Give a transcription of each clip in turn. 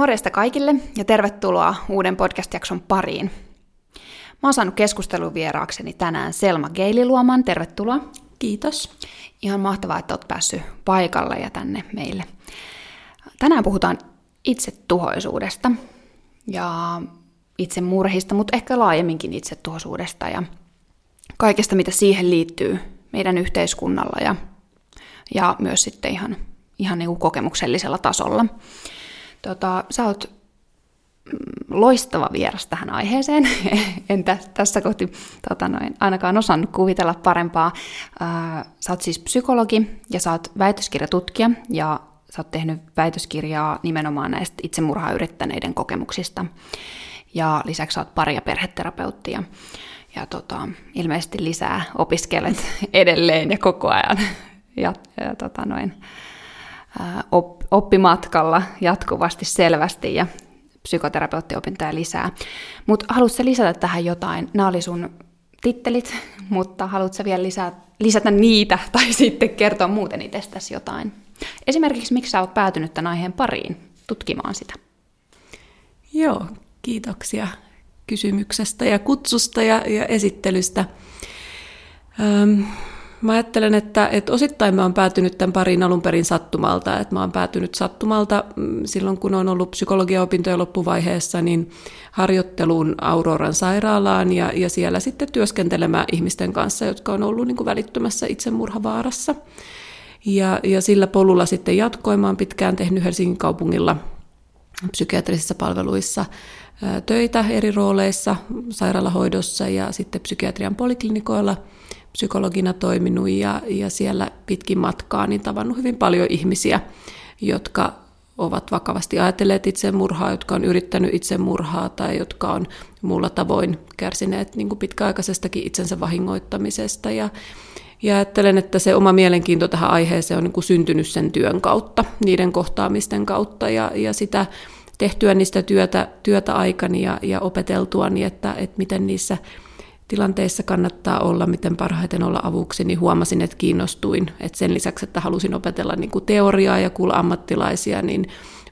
Morjesta kaikille ja tervetuloa uuden podcast-jakson pariin. Mä oon saanut keskustelun vieraakseni tänään Selma Geililuoman. Tervetuloa. Kiitos. Ihan mahtavaa, että oot päässyt paikalle ja tänne meille. Tänään puhutaan itsetuhoisuudesta ja itsemurhista, mutta ehkä laajemminkin itsetuhoisuudesta ja kaikesta, mitä siihen liittyy meidän yhteiskunnalla ja, ja myös sitten ihan, ihan niin kuin kokemuksellisella tasolla. Tota, sä oot mm, loistava vieras tähän aiheeseen. en tässä kohti tota noin, ainakaan osannut kuvitella parempaa. sä oot siis psykologi ja sä oot väitöskirjatutkija ja sä oot tehnyt väitöskirjaa nimenomaan näistä itsemurhaa yrittäneiden kokemuksista. Ja lisäksi sä oot pari- ja perheterapeuttia. Ja tota, ilmeisesti lisää opiskelet edelleen ja koko ajan. Ja, ja tota noin, oppimatkalla jatkuvasti selvästi ja psykoterapeuttiopintoja lisää. Mutta haluatko lisätä tähän jotain? Nämä oli sun tittelit, mutta haluatko vielä lisää, lisätä niitä tai sitten kertoa muuten itsestäsi jotain? Esimerkiksi miksi sä oot päätynyt tämän aiheen pariin tutkimaan sitä? Joo, kiitoksia kysymyksestä ja kutsusta ja, ja esittelystä. Öm, Mä ajattelen, että, että osittain mä oon päätynyt tämän parin alun perin sattumalta. Että mä oon päätynyt sattumalta mm, silloin, kun on ollut psykologiaopintojen loppuvaiheessa, niin harjoitteluun Auroran sairaalaan ja, ja siellä sitten työskentelemään ihmisten kanssa, jotka on ollut niin kuin välittömässä itsemurhavaarassa. Ja, ja sillä polulla sitten oon pitkään tehnyt Helsingin kaupungilla psykiatrisissa palveluissa töitä eri rooleissa, sairaalahoidossa ja sitten psykiatrian poliklinikoilla – psykologina toiminut ja, ja siellä pitkin matkaa niin tavannut hyvin paljon ihmisiä, jotka ovat vakavasti ajatelleet itsemurhaa, jotka on yrittänyt itsemurhaa tai jotka on muulla tavoin kärsineet niin kuin pitkäaikaisestakin itsensä vahingoittamisesta. Ja, ja ajattelen, että se oma mielenkiinto tähän aiheeseen on niin kuin syntynyt sen työn kautta, niiden kohtaamisten kautta ja, ja sitä tehtyä niistä työtä, työtä aikani ja, ja opeteltua, niin että, että miten niissä tilanteissa kannattaa olla, miten parhaiten olla avuksi, niin huomasin, että kiinnostuin. Että sen lisäksi, että halusin opetella niin kuin teoriaa ja kuulla ammattilaisia, niin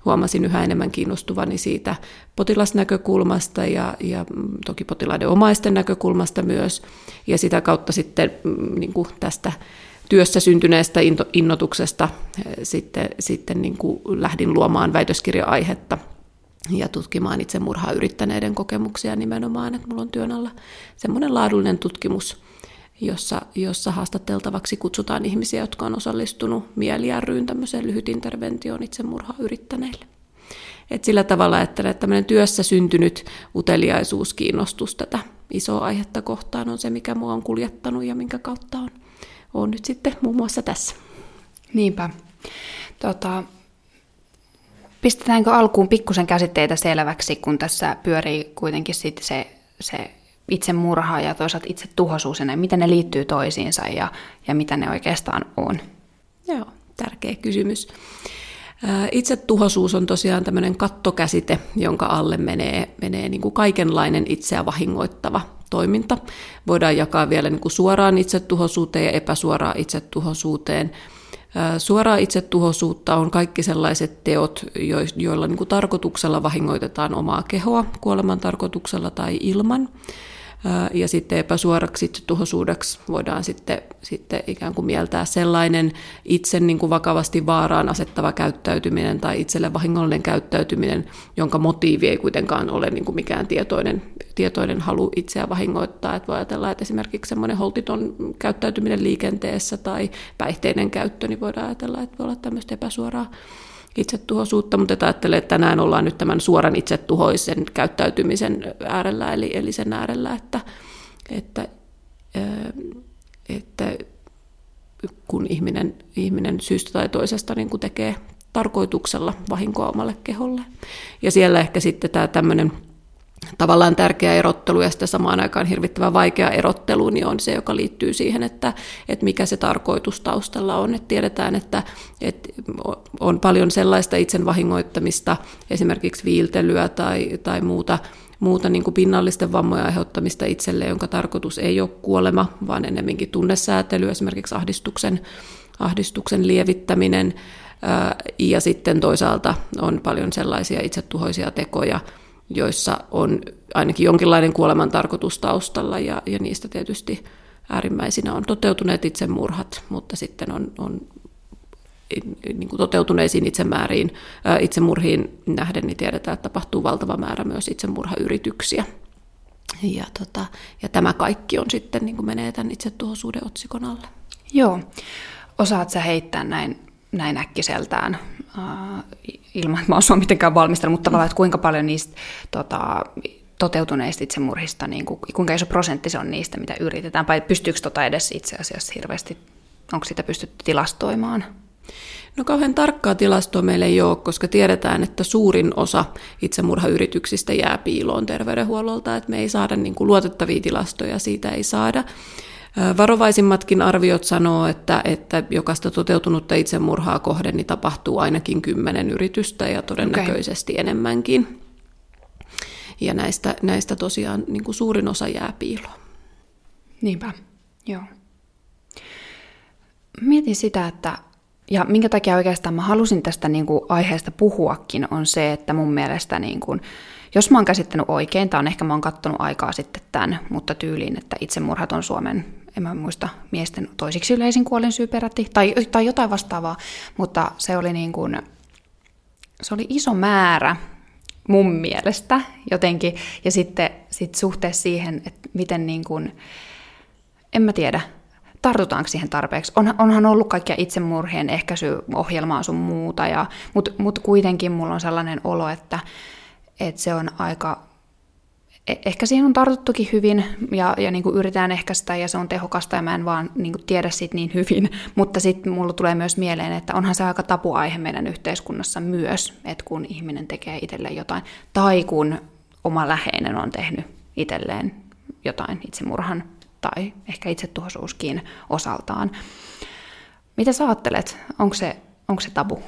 huomasin yhä enemmän kiinnostuvani siitä potilasnäkökulmasta ja, ja toki potilaiden omaisten näkökulmasta myös. Ja sitä kautta sitten mm, niin kuin tästä työssä syntyneestä innotuksesta eh, sitten, sitten niin kuin lähdin luomaan väitöskirja-aihetta ja tutkimaan itsemurhaa yrittäneiden kokemuksia nimenomaan, että mulla on työn alla semmoinen laadullinen tutkimus, jossa, jossa haastateltavaksi kutsutaan ihmisiä, jotka on osallistunut mieliärryyn tämmöiseen lyhytinterventioon itsemurhaa yrittäneille. Et sillä tavalla että tämmöinen työssä syntynyt uteliaisuus, kiinnostus tätä isoa aihetta kohtaan on se, mikä mua on kuljettanut ja minkä kautta on, on nyt sitten muun muassa tässä. Niinpä. Tota, Pistetäänkö alkuun pikkusen käsitteitä selväksi, kun tässä pyörii kuitenkin sitten se, se itsemurha ja toisaalta itse tuhoisuus ja miten ne liittyy toisiinsa ja, ja mitä ne oikeastaan on? Joo, tärkeä kysymys. Itse tuhoisuus on tosiaan tämmöinen kattokäsite, jonka alle menee, menee niin kuin kaikenlainen itseä vahingoittava toiminta. Voidaan jakaa vielä niin kuin suoraan itsetuhoisuuteen ja epäsuoraan itsetuhoisuuteen. Suoraa itsetuhoisuutta on kaikki sellaiset teot, joilla niin kuin tarkoituksella vahingoitetaan omaa kehoa kuoleman tarkoituksella tai ilman. Ja sitten epäsuoraksi tuhosuudeksi voidaan sitten, sitten ikään kuin mieltää sellainen itse niin kuin vakavasti vaaraan asettava käyttäytyminen tai itselle vahingollinen käyttäytyminen, jonka motiivi ei kuitenkaan ole niin kuin mikään tietoinen, tietoinen halu itseä vahingoittaa. Että voi ajatella, että esimerkiksi semmoinen holtiton käyttäytyminen liikenteessä tai päihteiden käyttö, niin voidaan ajatella, että voi olla tämmöistä epäsuoraa itsetuhoisuutta, mutta ajattelee, että tänään ollaan nyt tämän suoran itsetuhoisen käyttäytymisen äärellä, eli, eli sen äärellä, että, että, että kun ihminen, ihminen syystä tai toisesta niin kuin tekee tarkoituksella vahinkoa omalle keholle. Ja siellä ehkä sitten tämä tämmöinen tavallaan tärkeä erottelu ja sitten samaan aikaan hirvittävän vaikea erottelu niin on se, joka liittyy siihen, että, että mikä se tarkoitus taustalla on. Että tiedetään, että, että on paljon sellaista itsen vahingoittamista, esimerkiksi viiltelyä tai, tai muuta, muuta niin kuin pinnallisten vammojen aiheuttamista itselle, jonka tarkoitus ei ole kuolema, vaan ennemminkin tunnesäätely, esimerkiksi ahdistuksen, ahdistuksen lievittäminen, Ja sitten toisaalta on paljon sellaisia itsetuhoisia tekoja, joissa on ainakin jonkinlainen kuoleman tarkoitus taustalla ja, ja niistä tietysti äärimmäisinä on toteutuneet itsemurhat, mutta sitten on, on niin kuin toteutuneisiin itsemääriin, itsemurhiin nähden, niin tiedetään, että tapahtuu valtava määrä myös itsemurhayrityksiä. Ja, tota, ja tämä kaikki on sitten, niin kuin menee tämän itsetuhoisuuden otsikon alle. Joo. Osaat sä heittää näin, näin äkkiseltään, ilman että mä oon mitenkään valmistellut, mutta tavallaan, että kuinka paljon niistä tota, toteutuneista itsemurhista, niin kuin, kuinka iso prosentti se on niistä, mitä yritetään, vai pystyykö tota edes itse asiassa hirveästi, onko sitä pystytty tilastoimaan? No kauhean tarkkaa tilastoa meillä ei ole, koska tiedetään, että suurin osa itsemurhayrityksistä jää piiloon terveydenhuollolta, että me ei saada niin kuin luotettavia tilastoja, siitä ei saada. Varovaisimmatkin arviot sanoo, että, että jokaista toteutunutta itsemurhaa kohden niin tapahtuu ainakin kymmenen yritystä ja todennäköisesti okay. enemmänkin. Ja näistä, näistä tosiaan niin kuin suurin osa jää piiloon. Niinpä, joo. Mietin sitä, että ja minkä takia oikeastaan mä halusin tästä niin kuin aiheesta puhuakin, on se, että mun mielestä, niin kuin, jos mä oon käsittänyt oikein, tai on ehkä mä oon kattonut aikaa sitten tämän, mutta tyyliin, että itsemurhat on Suomen, en mä muista, miesten toisiksi yleisin syy peräti, tai, tai jotain vastaavaa, mutta se oli niin kuin, se oli iso määrä mun mielestä jotenkin, ja sitten sit suhteessa siihen, että miten niin kuin, en mä tiedä, tartutaanko siihen tarpeeksi. On, onhan ollut kaikkia itsemurhien ehkäisyohjelmaa sun muuta, mutta mut kuitenkin mulla on sellainen olo, että, että se on aika, ehkä siihen on tartuttukin hyvin ja, ja niin kuin yritetään ehkäistä ja se on tehokasta ja mä en vaan niin kuin tiedä siitä niin hyvin, mutta sitten mulla tulee myös mieleen, että onhan se aika tapuaihe meidän yhteiskunnassa myös, että kun ihminen tekee itselleen jotain tai kun oma läheinen on tehnyt itselleen jotain itsemurhan tai ehkä itsetuhoisuuskin osaltaan. Mitä sä ajattelet? Onko se, onko se tabu?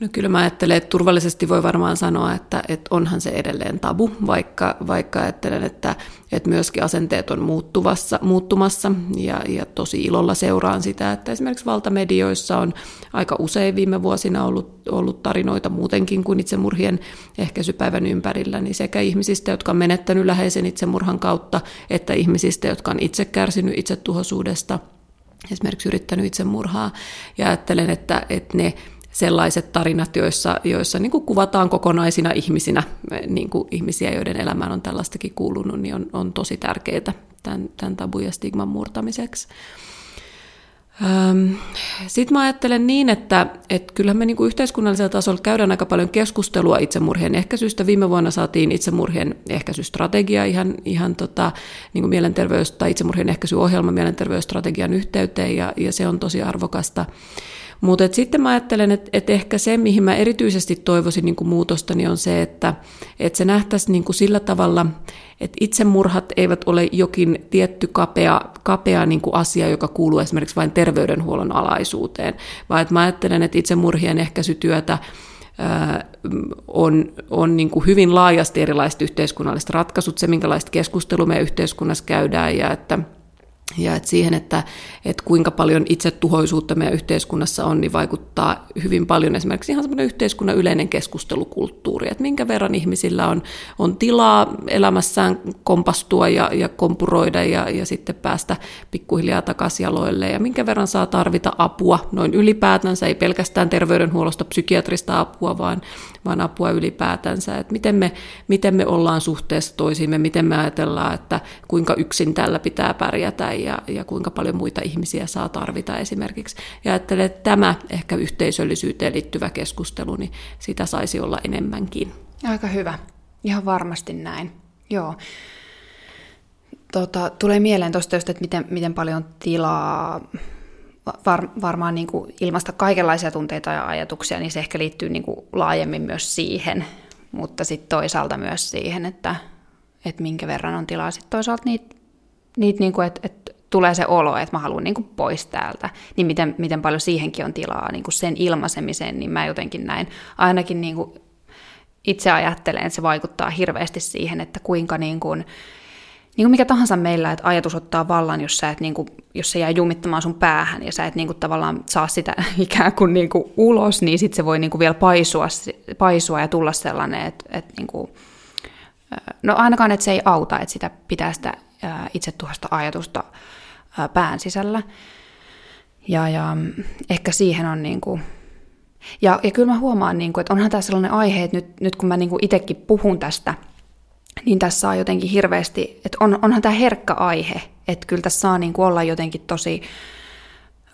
No kyllä mä ajattelen, että turvallisesti voi varmaan sanoa, että, että onhan se edelleen tabu, vaikka, vaikka ajattelen, että, että myöskin asenteet on muuttuvassa, muuttumassa. Ja, ja tosi ilolla seuraan sitä, että esimerkiksi valtamedioissa on aika usein viime vuosina ollut, ollut tarinoita muutenkin kuin itsemurhien ehkäisypäivän ympärillä, niin sekä ihmisistä, jotka on menettänyt läheisen itsemurhan kautta, että ihmisistä, jotka on itse kärsinyt itsetuhoisuudesta, esimerkiksi yrittänyt itsemurhaa, ja ajattelen, että, että ne sellaiset tarinat, joissa, joissa niin kuin kuvataan kokonaisina ihmisinä, niin kuin ihmisiä, joiden elämään on tällaistakin kuulunut, niin on, on tosi tärkeää tämän, tämän tabu ja stigman murtamiseksi. Sitten mä ajattelen niin, että, että kyllähän me niin yhteiskunnallisella tasolla käydään aika paljon keskustelua itsemurhien ehkäisystä. Viime vuonna saatiin itsemurhien ehkäisystrategia ihan, ihan tota, niin kuin mielenterveys- tai itsemurhien ehkäisyohjelma mielenterveysstrategian yhteyteen, ja, ja se on tosi arvokasta. Mutta sitten mä ajattelen, että et ehkä se, mihin mä erityisesti toivoisin niin muutosta, niin on se, että et se nähtäisi niin sillä tavalla, että itsemurhat eivät ole jokin tietty kapea, kapea niin asia, joka kuuluu esimerkiksi vain terveydenhuollon alaisuuteen, vaan että mä ajattelen, että itsemurhien ehkäisytyötä on, on niin kuin hyvin laajasti erilaiset yhteiskunnalliset ratkaisut, se minkälaista keskustelua me yhteiskunnassa käydään ja että – ja että siihen, että, että kuinka paljon itsetuhoisuutta meidän yhteiskunnassa on, niin vaikuttaa hyvin paljon esimerkiksi ihan semmoinen yhteiskunnan yleinen keskustelukulttuuri, että minkä verran ihmisillä on, on tilaa elämässään kompastua ja, ja kompuroida ja, ja sitten päästä pikkuhiljaa takaisin jaloille. Ja minkä verran saa tarvita apua noin ylipäätänsä, ei pelkästään terveydenhuollosta psykiatrista apua, vaan, vaan apua ylipäätänsä, että miten me, miten me ollaan suhteessa toisiimme, miten me ajatellaan, että kuinka yksin tällä pitää pärjätä ja, ja kuinka paljon muita ihmisiä saa tarvita esimerkiksi. Ja ajattelen, että tämä ehkä yhteisöllisyyteen liittyvä keskustelu, niin sitä saisi olla enemmänkin. Aika hyvä. Ihan varmasti näin. Joo. Tota, tulee mieleen tuosta että miten, miten paljon tilaa var, varmaan niin kuin ilmasta kaikenlaisia tunteita ja ajatuksia, niin se ehkä liittyy niin kuin laajemmin myös siihen, mutta sitten toisaalta myös siihen, että, että minkä verran on tilaa sitten toisaalta niitä, niitä niin kuin, että, että tulee se olo, että mä haluan niin kuin pois täältä, niin miten, miten paljon siihenkin on tilaa niin kuin sen ilmaisemiseen, niin mä jotenkin näin ainakin niin kuin itse ajattelen, että se vaikuttaa hirveästi siihen, että kuinka niin kuin, niin kuin mikä tahansa meillä, että ajatus ottaa vallan, jos, sä et, niin kuin, jos se jää jumittamaan sun päähän ja sä et niin kuin, tavallaan saa sitä ikään kuin, niin kuin ulos, niin sitten se voi niin kuin, vielä paisua, paisua ja tulla sellainen, että, että niin kuin, no ainakaan, että se ei auta, että sitä pitää sitä itse tuosta ajatusta pään sisällä. Ja, ja ehkä siihen on niin kuin, ja, ja kyllä mä huomaan, niin kuin, että onhan tämä sellainen aihe, että nyt, nyt kun mä niin kuin itsekin puhun tästä, niin tässä on jotenkin hirveästi, että on, onhan tämä herkkä aihe, että kyllä tässä saa niin kuin olla jotenkin tosi,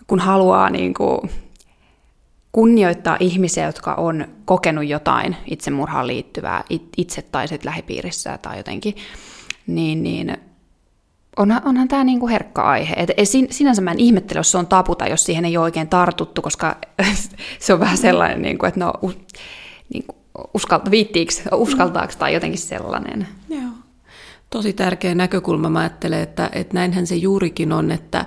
kun haluaa niin kuin kunnioittaa ihmisiä, jotka on kokenut jotain itsemurhaan liittyvää itse tai sitten lähipiirissä tai jotenkin, niin, niin onhan, onhan tämä niinku herkkä aihe. Et, et sinänsä mä en ihmettele, jos se on taputa, jos siihen ei ole oikein tartuttu, koska se on vähän sellainen, niinku, että no, niinku, uskalta, viittiinkö, uskaltaako tai jotenkin sellainen. Joo. Tosi tärkeä näkökulma. Mä ajattelen, että, että näinhän se juurikin on, että,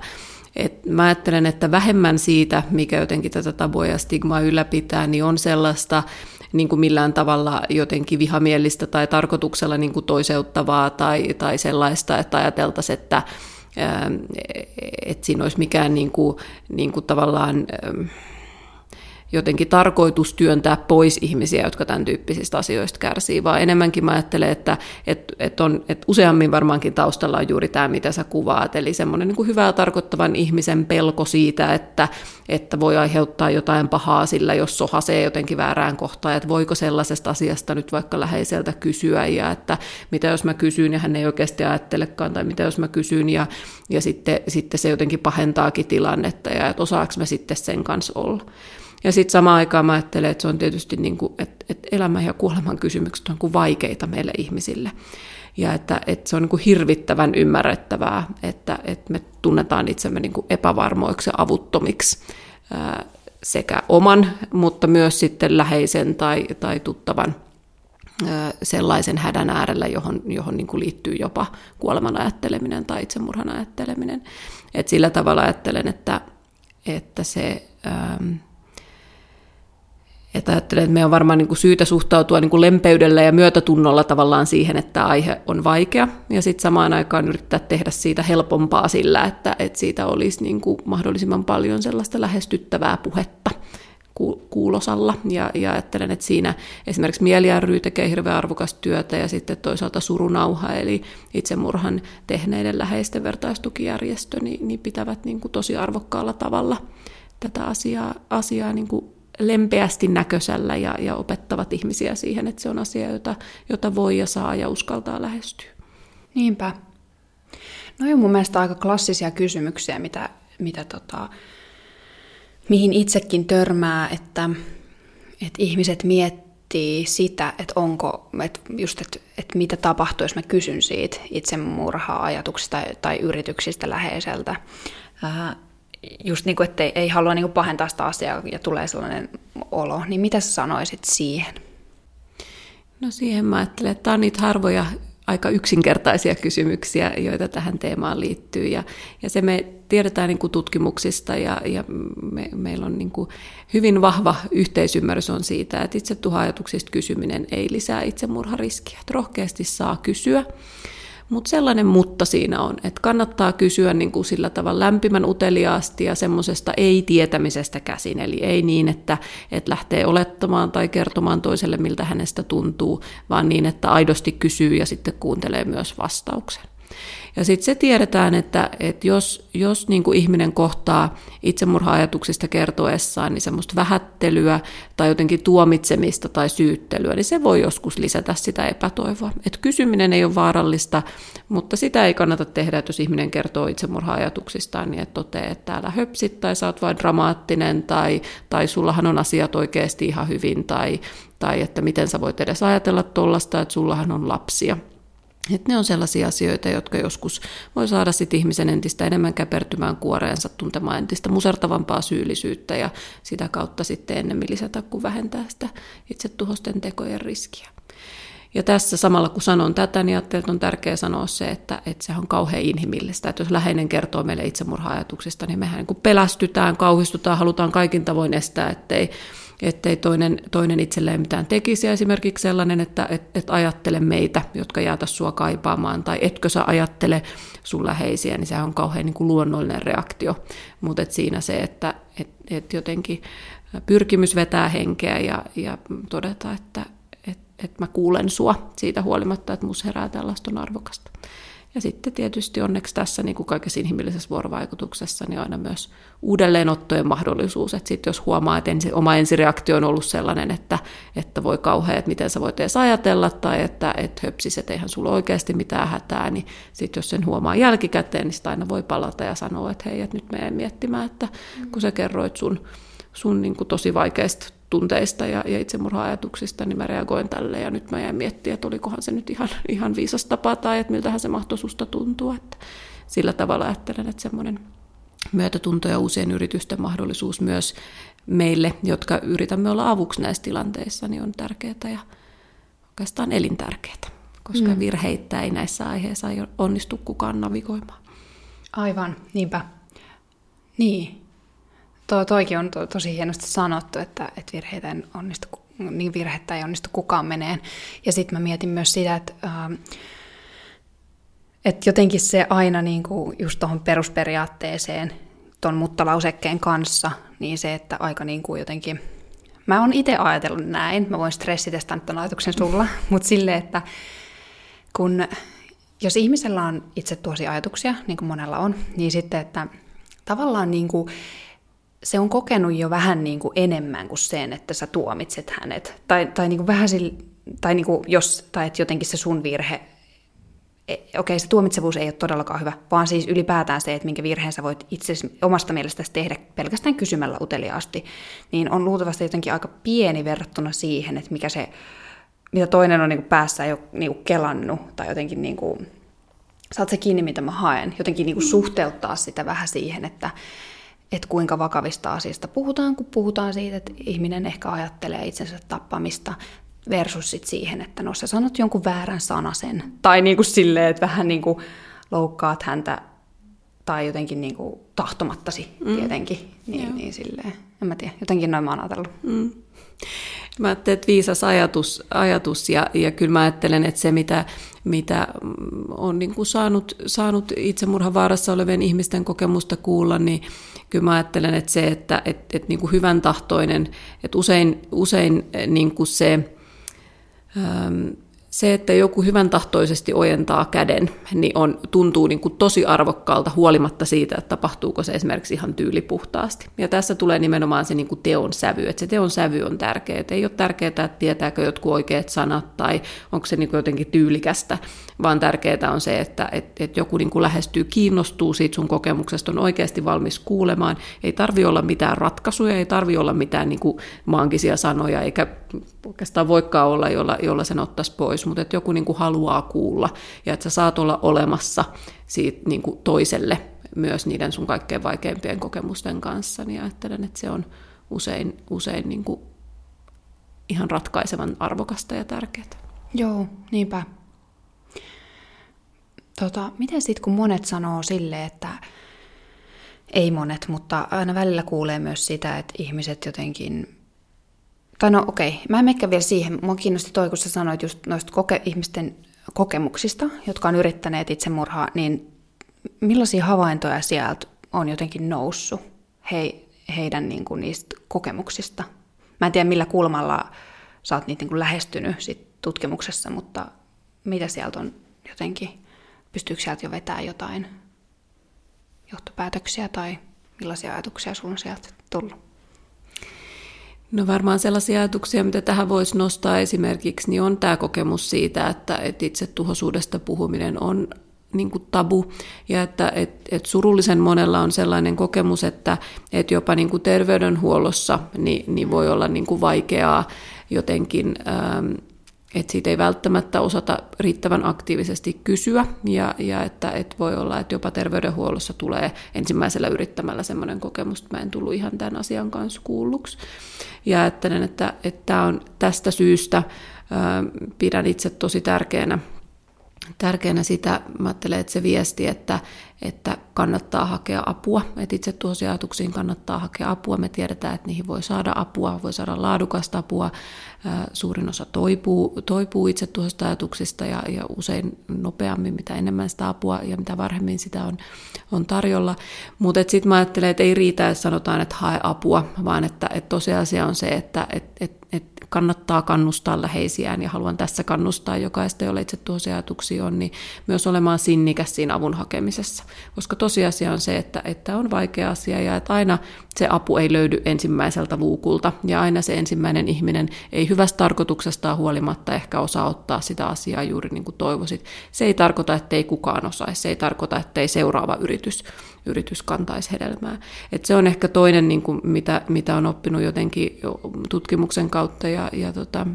et mä ajattelen, että vähemmän siitä, mikä jotenkin tätä tabua ja stigmaa ylläpitää, niin on sellaista niin kuin millään tavalla jotenkin vihamielistä tai tarkoituksella niin kuin toiseuttavaa tai, tai sellaista, että ajateltaisiin, että, että siinä olisi mikään niin kuin, niin kuin tavallaan jotenkin tarkoitus työntää pois ihmisiä, jotka tämän tyyppisistä asioista kärsii, vaan enemmänkin mä ajattelen, että, että, että, on, että useammin varmaankin taustalla on juuri tämä, mitä sä kuvaat, eli semmoinen niin hyvää tarkoittavan ihmisen pelko siitä, että, että voi aiheuttaa jotain pahaa sillä, jos sohasee jotenkin väärään kohtaan, että voiko sellaisesta asiasta nyt vaikka läheiseltä kysyä, ja että mitä jos mä kysyn ja hän ei oikeasti ajattelekaan, tai mitä jos mä kysyn ja, ja sitten, sitten se jotenkin pahentaakin tilannetta, ja että osaako mä sitten sen kanssa olla. Ja sitten samaan aikaan mä ajattelen, että se on tietysti, niin kuin, että, että elämän ja kuoleman kysymykset on kuin vaikeita meille ihmisille. Ja että, että se on niin kuin hirvittävän ymmärrettävää, että, että me tunnetaan itsemme niin kuin epävarmoiksi ja avuttomiksi sekä oman, mutta myös sitten läheisen tai, tai tuttavan sellaisen hädän äärellä, johon, johon niin kuin liittyy jopa kuoleman ajatteleminen tai itsemurhan ajatteleminen. Et sillä tavalla ajattelen, että, että se... Ähm, että ajattelen, että meidän on varmaan niin kuin syytä suhtautua niin kuin lempeydellä ja myötätunnolla tavallaan siihen, että aihe on vaikea. Ja sitten samaan aikaan yrittää tehdä siitä helpompaa sillä, että, että siitä olisi niin kuin mahdollisimman paljon sellaista lähestyttävää puhetta kuulosalla. Ja, ja ajattelen, että siinä esimerkiksi Mieli ry tekee hirveän arvokasta työtä ja sitten toisaalta Surunauha, eli itsemurhan tehneiden läheisten vertaistukijärjestö, niin, niin pitävät niin kuin tosi arvokkaalla tavalla tätä asiaa, asiaa niin kuin lempeästi näköisellä ja, ja opettavat ihmisiä siihen, että se on asia, jota, jota voi ja saa ja uskaltaa lähestyä. Niinpä. No on mun mielestä aika klassisia kysymyksiä, mitä, mitä tota, mihin itsekin törmää, että, että ihmiset miettii sitä, että onko, että just, että, että mitä tapahtuu, jos mä kysyn siitä itsemurha-ajatuksista tai, tai yrityksistä läheiseltä just niin kuin, että ei, halua niin kuin pahentaa sitä asiaa ja tulee sellainen olo, niin mitä sä sanoisit siihen? No siihen mä ajattelen, että tämä on niitä harvoja aika yksinkertaisia kysymyksiä, joita tähän teemaan liittyy. Ja, ja se me tiedetään niin kuin tutkimuksista ja, ja me, meillä on niin kuin hyvin vahva yhteisymmärrys on siitä, että itse ajatuksista kysyminen ei lisää itsemurhariskiä. Että rohkeasti saa kysyä mutta sellainen mutta siinä on, että kannattaa kysyä niin kuin sillä tavalla lämpimän uteliaasti ja semmoisesta ei-tietämisestä käsin. Eli ei niin, että, että lähtee olettamaan tai kertomaan toiselle, miltä hänestä tuntuu, vaan niin, että aidosti kysyy ja sitten kuuntelee myös vastauksen. Ja sitten se tiedetään, että, että jos, jos niin kuin ihminen kohtaa itsemurha-ajatuksista kertoessaan niin semmoista vähättelyä tai jotenkin tuomitsemista tai syyttelyä, niin se voi joskus lisätä sitä epätoivoa. Et kysyminen ei ole vaarallista, mutta sitä ei kannata tehdä, että jos ihminen kertoo itsemurha-ajatuksistaan, niin että toteaa, että täällä höpsit tai sä oot vain dramaattinen tai, tai sullahan on asiat oikeasti ihan hyvin tai, tai että miten sä voit edes ajatella tuollaista, että sullahan on lapsia. Että ne on sellaisia asioita, jotka joskus voi saada sit ihmisen entistä enemmän käpertymään kuoreensa, tuntemaan entistä musertavampaa syyllisyyttä ja sitä kautta sitten ennemmin lisätä kuin vähentää sitä itse tuhosten tekojen riskiä. Ja tässä samalla kun sanon tätä, niin ajattelin, että on tärkeää sanoa se, että, että se on kauhean inhimillistä. Että jos läheinen kertoo meille itsemurha-ajatuksista, niin mehän niin pelästytään, kauhistutaan, halutaan kaikin tavoin estää, ettei, ettei toinen, toinen itselleen mitään tekisi. Esimerkiksi sellainen, että et, et ajattele meitä, jotka jäätä sua kaipaamaan, tai etkö sä ajattele sun läheisiä, niin sehän on kauhean niin kuin luonnollinen reaktio. Mutta siinä se, että et, et jotenkin pyrkimys vetää henkeä ja, ja todeta, että et, et mä kuulen sua siitä huolimatta, että mus herää tällaista on arvokasta. Ja sitten tietysti onneksi tässä niin kuin kaikessa inhimillisessä vuorovaikutuksessa niin aina myös uudelleenottojen mahdollisuus. Että sitten jos huomaa, että ensi, oma ensireaktio on ollut sellainen, että, että voi kauhean, että miten sä voit edes ajatella, tai että et höpsis, että eihän sulla oikeasti mitään hätää, niin sitten jos sen huomaa jälkikäteen, niin sitä aina voi palata ja sanoa, että hei, että nyt menen miettimään, että kun sä kerroit sun, sun niin kuin tosi vaikeista tunteista ja, ja itsemurha-ajatuksista, niin mä reagoin tälle ja nyt mä jäin miettimään, että olikohan se nyt ihan, ihan viisas tapa tai että miltähän se mahtoi susta tuntua. Että sillä tavalla ajattelen, että semmoinen myötätunto ja uusien yritysten mahdollisuus myös meille, jotka yritämme olla avuksi näissä tilanteissa, niin on tärkeää ja oikeastaan elintärkeää, koska mm. virheitä ei näissä aiheissa onnistu kukaan navigoimaan. Aivan, niinpä. Niin, to, toikin on to, tosi hienosti sanottu, että, että virheitä ei onnistu, niin virhettä ei onnistu kukaan meneen. Ja sitten mä mietin myös sitä, että, äh, että jotenkin se aina niin kuin just tuohon perusperiaatteeseen tuon muttalausekkeen kanssa, niin se, että aika niin kuin jotenkin... Mä oon itse ajatellut näin, mä voin stressitestaa nyt ajatuksen sulla, mutta silleen, että kun jos ihmisellä on itse tuosi ajatuksia, niin kuin monella on, niin sitten, että tavallaan niin kuin se on kokenut jo vähän niin kuin enemmän kuin sen, että sä tuomitset hänet. Tai, tai niin kuin vähän sille, tai niin kuin jos, tai että jotenkin se sun virhe, e, okei okay, se tuomitsevuus ei ole todellakaan hyvä, vaan siis ylipäätään se, että minkä virheen sä voit itse omasta mielestäsi tehdä pelkästään kysymällä uteliaasti, niin on luultavasti jotenkin aika pieni verrattuna siihen, että mikä se, mitä toinen on niin kuin päässä jo niin kuin kelannut, tai jotenkin niin kuin, saat se kiinni, mitä mä haen, jotenkin niin kuin suhteuttaa sitä vähän siihen, että että kuinka vakavista asioista puhutaan, kun puhutaan siitä, että ihminen ehkä ajattelee itsensä tappamista versus sit siihen, että no sä sanot jonkun väärän sanasen. Tai niin kuin silleen, että vähän niin kuin loukkaat häntä tai jotenkin niin kuin tahtomattasi mm. tietenkin. Niin, niin silleen, en mä tiedä, jotenkin noin mä oon ajatellut. Mm. Mä ajattelen, että viisas ajatus, ajatus ja, ja kyllä mä ajattelen, että se mitä, mitä on niin kuin saanut, saanut itsemurhan vaarassa olevien ihmisten kokemusta kuulla, niin kyllä mä ajattelen, että se, että et, et niin kuin hyvän tahtoinen, että usein, usein niin kuin se... Ähm, se, että joku hyvän tahtoisesti ojentaa käden, niin on, tuntuu niin kuin tosi arvokkaalta huolimatta siitä, että tapahtuuko se esimerkiksi ihan tyylipuhtaasti. Ja tässä tulee nimenomaan se niin kuin teon sävy, että se teon sävy on tärkeä. Ei ole tärkeää, että tietääkö jotkut oikeat sanat tai onko se niin kuin jotenkin tyylikästä, vaan tärkeää on se, että, että, että joku niin kuin lähestyy, kiinnostuu siitä sun kokemuksesta, on oikeasti valmis kuulemaan. Ei tarvi olla mitään ratkaisuja, ei tarvi olla mitään niin kuin maagisia sanoja, eikä oikeastaan voikaan olla, jolla, jolla sen ottaisi pois, mutta että joku niin kuin haluaa kuulla ja että sä saat olla olemassa siitä niin kuin toiselle myös niiden sun kaikkein vaikeimpien kokemusten kanssa, niin ajattelen, että se on usein, usein niin kuin ihan ratkaisevan arvokasta ja tärkeää. Joo, niinpä. Tota, miten sitten kun monet sanoo sille, että ei monet, mutta aina välillä kuulee myös sitä, että ihmiset jotenkin tai no okei, okay. mä en mekkä vielä siihen. Mua kiinnosti toi, kun sä sanoit just noista koke- ihmisten kokemuksista, jotka on yrittäneet itsemurhaa, niin millaisia havaintoja sieltä on jotenkin noussut he, heidän niin kuin, niistä kokemuksista? Mä en tiedä, millä kulmalla sä oot niitä niin kuin lähestynyt sit tutkimuksessa, mutta mitä sieltä on jotenkin, pystyykö sieltä jo vetämään jotain johtopäätöksiä tai millaisia ajatuksia sulla on sieltä tullut? No varmaan sellaisia ajatuksia, mitä tähän voisi nostaa esimerkiksi, niin on tämä kokemus siitä, että, että itse tuhoisuudesta puhuminen on niin kuin tabu ja että et, et surullisen monella on sellainen kokemus, että et jopa niin kuin terveydenhuollossa niin, niin voi olla niin kuin vaikeaa jotenkin ähm, että siitä ei välttämättä osata riittävän aktiivisesti kysyä ja, ja että, että voi olla, että jopa terveydenhuollossa tulee ensimmäisellä yrittämällä semmoinen kokemus, että mä en tullut ihan tämän asian kanssa kuulluksi. Ja ajattelen, että, että on tästä syystä ää, pidän itse tosi tärkeänä, tärkeänä sitä, mä ajattelen, että se viesti, että, että kannattaa hakea apua, että itse tuossa ajatuksiin kannattaa hakea apua. Me tiedetään, että niihin voi saada apua, voi saada laadukasta apua. Suurin osa toipuu, toipuu itse tuosta ajatuksista ja, ja usein nopeammin, mitä enemmän sitä apua ja mitä varhemmin sitä on, on tarjolla. Mutta sitten mä ajattelen, että ei riitä, että sanotaan, että hae apua, vaan että, että tosiasia on se, että et, et, et kannattaa kannustaa läheisiään ja haluan tässä kannustaa jokaista, jolle itse tuossa ajatuksia on, niin myös olemaan sinnikäs siinä avun hakemisessa. Koska tosiasia on se, että, että on vaikea asia ja että aina se apu ei löydy ensimmäiseltä luukulta ja aina se ensimmäinen ihminen ei hyvästä tarkoituksestaan huolimatta ehkä osaa ottaa sitä asiaa juuri niin kuin toivoisit. Se ei tarkoita, että ei kukaan osaisi, se ei tarkoita, että ei seuraava yritys, yritys kantaisi hedelmää. Et se on ehkä toinen, niin kuin mitä, mitä on oppinut jotenkin tutkimuksen kautta ja, ja tota,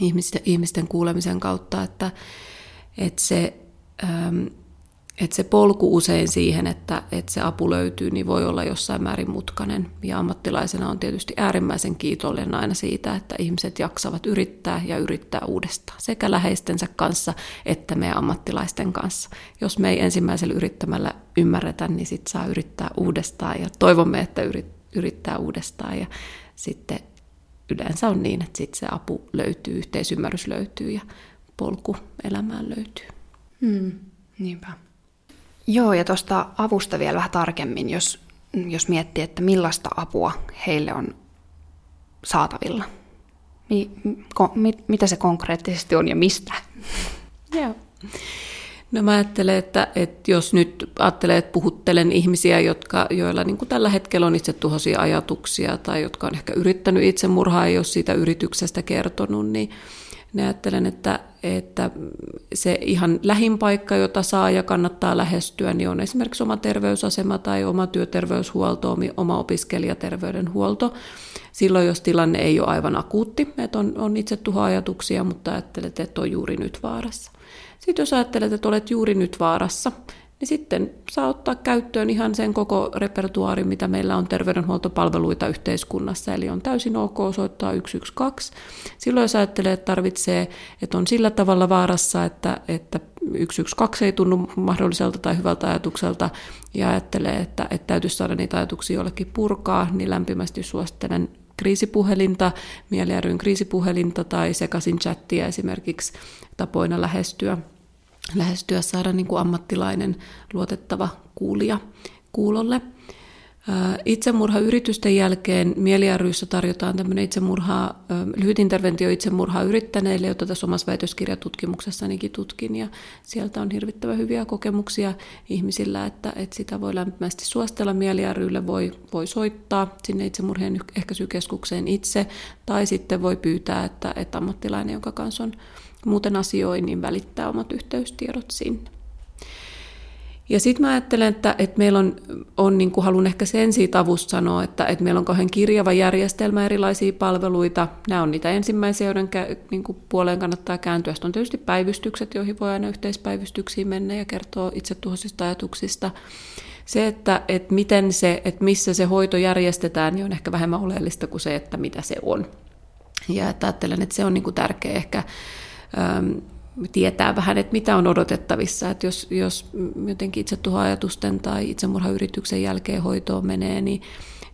ihmisten, ihmisten kuulemisen kautta, että, että se... Ähm, että se polku usein siihen, että, että se apu löytyy, niin voi olla jossain määrin mutkainen. Ja ammattilaisena on tietysti äärimmäisen kiitollinen aina siitä, että ihmiset jaksavat yrittää ja yrittää uudestaan. Sekä läheistensä kanssa että meidän ammattilaisten kanssa. Jos me ei ensimmäisellä yrittämällä ymmärretä, niin sitten saa yrittää uudestaan ja toivomme, että yrittää uudestaan. Ja sitten yleensä on niin, että sitten se apu löytyy, yhteisymmärrys löytyy ja polku elämään löytyy. Hmm, niinpä. Joo, ja tuosta avusta vielä vähän tarkemmin, jos, jos miettii, että millaista apua heille on saatavilla. Mi, ko, mit, mitä se konkreettisesti on ja mistä? Joo. No mä ajattelen, että, että jos nyt ajattelee, että puhuttelen ihmisiä, jotka, joilla niin kuin tällä hetkellä on itse tuhoisia ajatuksia tai jotka on ehkä yrittänyt itsemurhaa ja jos siitä yrityksestä kertonut, niin ne ajattelen, että, että se ihan lähin paikka, jota saa ja kannattaa lähestyä, niin on esimerkiksi oma terveysasema tai oma työterveyshuolto, oma opiskelijaterveydenhuolto. Silloin, jos tilanne ei ole aivan akuutti, että on, on itse tuhoajatuksia, mutta ajattelet, että on juuri nyt vaarassa. Sitten jos ajattelet, että olet juuri nyt vaarassa, niin sitten saa ottaa käyttöön ihan sen koko repertuaari, mitä meillä on terveydenhuoltopalveluita yhteiskunnassa, eli on täysin ok soittaa 112. Silloin jos ajattelee, että tarvitsee, että on sillä tavalla vaarassa, että, että 112 ei tunnu mahdolliselta tai hyvältä ajatukselta, ja ajattelee, että, että täytyisi saada niitä ajatuksia jollekin purkaa, niin lämpimästi suosittelen kriisipuhelinta, Mieli kriisipuhelinta tai sekaisin chattia esimerkiksi tapoina lähestyä lähestyä, saada niin kuin ammattilainen, luotettava kuulija kuulolle. Itsemurhayritysten jälkeen mieliaryyssä tarjotaan tämmöinen itsemurha, lyhyt interventio itsemurhaa yrittäneille, jota tässä omassa väitöskirjatutkimuksessanikin tutkin. Ja sieltä on hirvittävän hyviä kokemuksia ihmisillä, että, että sitä voi lämpimästi suostella mieliaryylle, voi, voi soittaa sinne itsemurhien ehkäisykeskukseen itse, tai sitten voi pyytää, että, että ammattilainen, jonka kanssa on muuten asioi, niin välittää omat yhteystiedot sinne. Ja sitten mä ajattelen, että, että meillä on, on niin kuin haluan ehkä sen siitä avusta sanoa, että, että meillä on kauhean kirjava järjestelmä erilaisia palveluita. Nämä on niitä ensimmäisiä, joiden niin kuin puoleen kannattaa kääntyä. Sitten on tietysti päivystykset, joihin voi aina yhteispäivystyksiin mennä ja kertoa itse tuhoisista ajatuksista. Se, että, että miten se, että missä se hoito järjestetään, niin on ehkä vähemmän oleellista kuin se, että mitä se on. Ja että ajattelen, että se on niin kuin tärkeä ehkä Tietää vähän, että mitä on odotettavissa. Että jos, jos jotenkin itsetuhoajatusten tai itsemurhayrityksen jälkeen hoitoon menee, niin,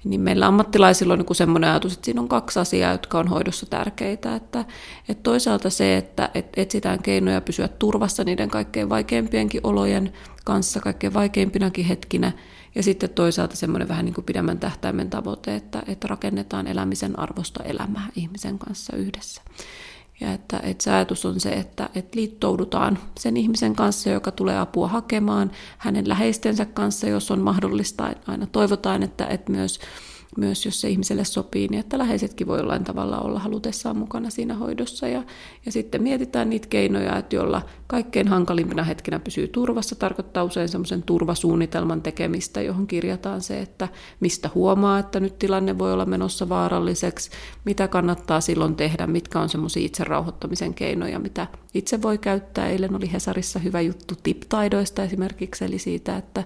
niin meillä ammattilaisilla on niin semmoinen ajatus, että siinä on kaksi asiaa, jotka on hoidossa tärkeitä. Että, että toisaalta se, että, että etsitään keinoja pysyä turvassa niiden kaikkein vaikeimpienkin olojen kanssa, kaikkein vaikeimpinakin hetkinä, ja sitten toisaalta semmoinen vähän niin kuin pidemmän tähtäimen tavoite, että, että rakennetaan elämisen arvosta elämää ihmisen kanssa yhdessä. Ja että, että se ajatus on se, että, että liittoudutaan sen ihmisen kanssa, joka tulee apua hakemaan, hänen läheistensä kanssa, jos on mahdollista. Aina toivotaan, että, että myös myös jos se ihmiselle sopii, niin että läheisetkin voi jollain tavalla olla halutessaan mukana siinä hoidossa. Ja, ja sitten mietitään niitä keinoja, että jolla kaikkein hankalimpina hetkinä pysyy turvassa, tarkoittaa usein semmoisen turvasuunnitelman tekemistä, johon kirjataan se, että mistä huomaa, että nyt tilanne voi olla menossa vaaralliseksi, mitä kannattaa silloin tehdä, mitkä on semmoisia itse rauhoittamisen keinoja, mitä itse voi käyttää. Eilen oli Hesarissa hyvä juttu tip-taidoista esimerkiksi, eli siitä, että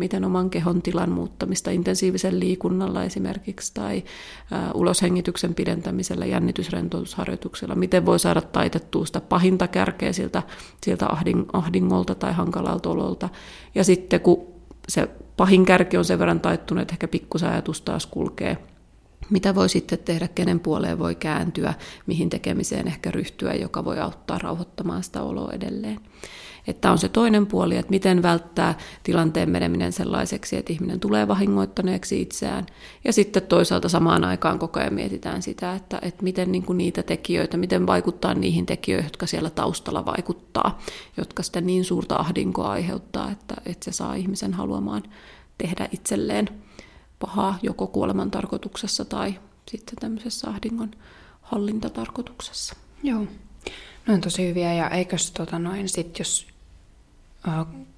miten oman kehon tilan muuttamista intensiivisen liikunnalla esimerkiksi tai uloshengityksen pidentämisellä, jännitysrentoutusharjoituksella, miten voi saada taitettua sitä pahinta kärkeä siltä, siltä ahdingolta tai hankalalta ololta. Ja sitten kun se pahin kärki on sen verran taittunut, että ehkä pikkusen taas kulkee mitä voi sitten tehdä, kenen puoleen voi kääntyä, mihin tekemiseen ehkä ryhtyä, joka voi auttaa rauhoittamaan sitä oloa edelleen. Että on se toinen puoli, että miten välttää tilanteen meneminen sellaiseksi, että ihminen tulee vahingoittaneeksi itseään. Ja sitten toisaalta samaan aikaan koko ajan mietitään sitä, että, että miten niin kuin niitä tekijöitä, miten vaikuttaa niihin tekijöihin, jotka siellä taustalla vaikuttaa, jotka sitä niin suurta ahdinkoa aiheuttaa, että, että se saa ihmisen haluamaan tehdä itselleen pahaa joko kuoleman tarkoituksessa tai sitten tämmöisessä ahdingon hallintatarkoituksessa. Joo, no on tosi hyviä ja eikös tota noin sit, jos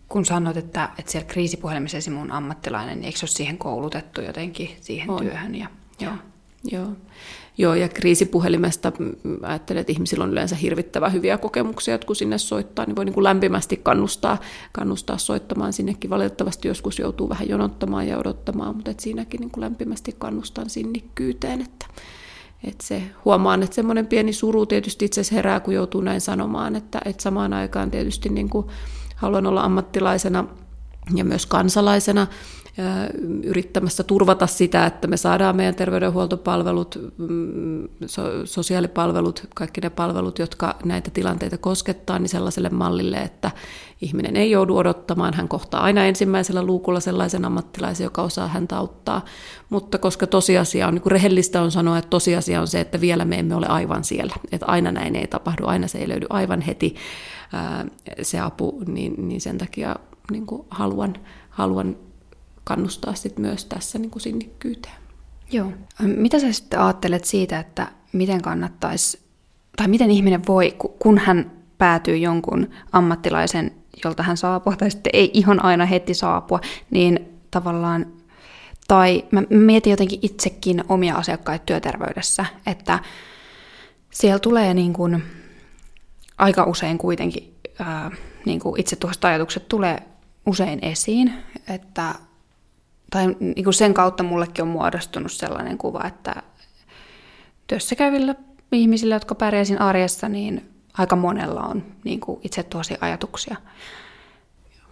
kun sanoit, että, että siellä kriisipuhelimessa esim. mun ammattilainen, niin eikö se ole siihen koulutettu jotenkin siihen on. työhön? Ja, joo. joo. Joo, ja kriisipuhelimesta ajattelen, että ihmisillä on yleensä hirvittävän hyviä kokemuksia, että kun sinne soittaa, niin voi niin kuin lämpimästi kannustaa, kannustaa soittamaan sinnekin. Valitettavasti joskus joutuu vähän jonottamaan ja odottamaan, mutta että siinäkin niin kuin lämpimästi kannustan sinnikkyyteen, että, että se, huomaan, että semmoinen pieni suru tietysti itse asiassa herää, kun joutuu näin sanomaan, että, että samaan aikaan tietysti niin kuin haluan olla ammattilaisena ja myös kansalaisena yrittämässä turvata sitä, että me saadaan meidän terveydenhuoltopalvelut, mm, sosiaalipalvelut, kaikki ne palvelut, jotka näitä tilanteita koskettaa, niin sellaiselle mallille, että ihminen ei joudu odottamaan, hän kohtaa aina ensimmäisellä luukulla sellaisen ammattilaisen, joka osaa häntä auttaa, mutta koska tosiasia on, niin kuin rehellistä on sanoa, että tosiasia on se, että vielä me emme ole aivan siellä, että aina näin ei tapahdu, aina se ei löydy aivan heti se apu, niin, niin sen takia niin kuin haluan, haluan kannustaa sit myös tässä niin kuin sinnikkyyteen. Joo. Mitä sä sitten ajattelet siitä, että miten kannattaisi, tai miten ihminen voi, kun hän päätyy jonkun ammattilaisen, jolta hän saapuu, tai sitten ei ihan aina heti saapua, niin tavallaan, tai mä mietin jotenkin itsekin omia asiakkaita työterveydessä, että siellä tulee niin kuin, aika usein kuitenkin ää, niin kuin itse tuosta ajatukset tulee usein esiin, että tai niin kuin sen kautta mullekin on muodostunut sellainen kuva, että työssä käyvillä ihmisillä, jotka pärjäisin arjessa, niin aika monella on niin kuin itse tuosi ajatuksia.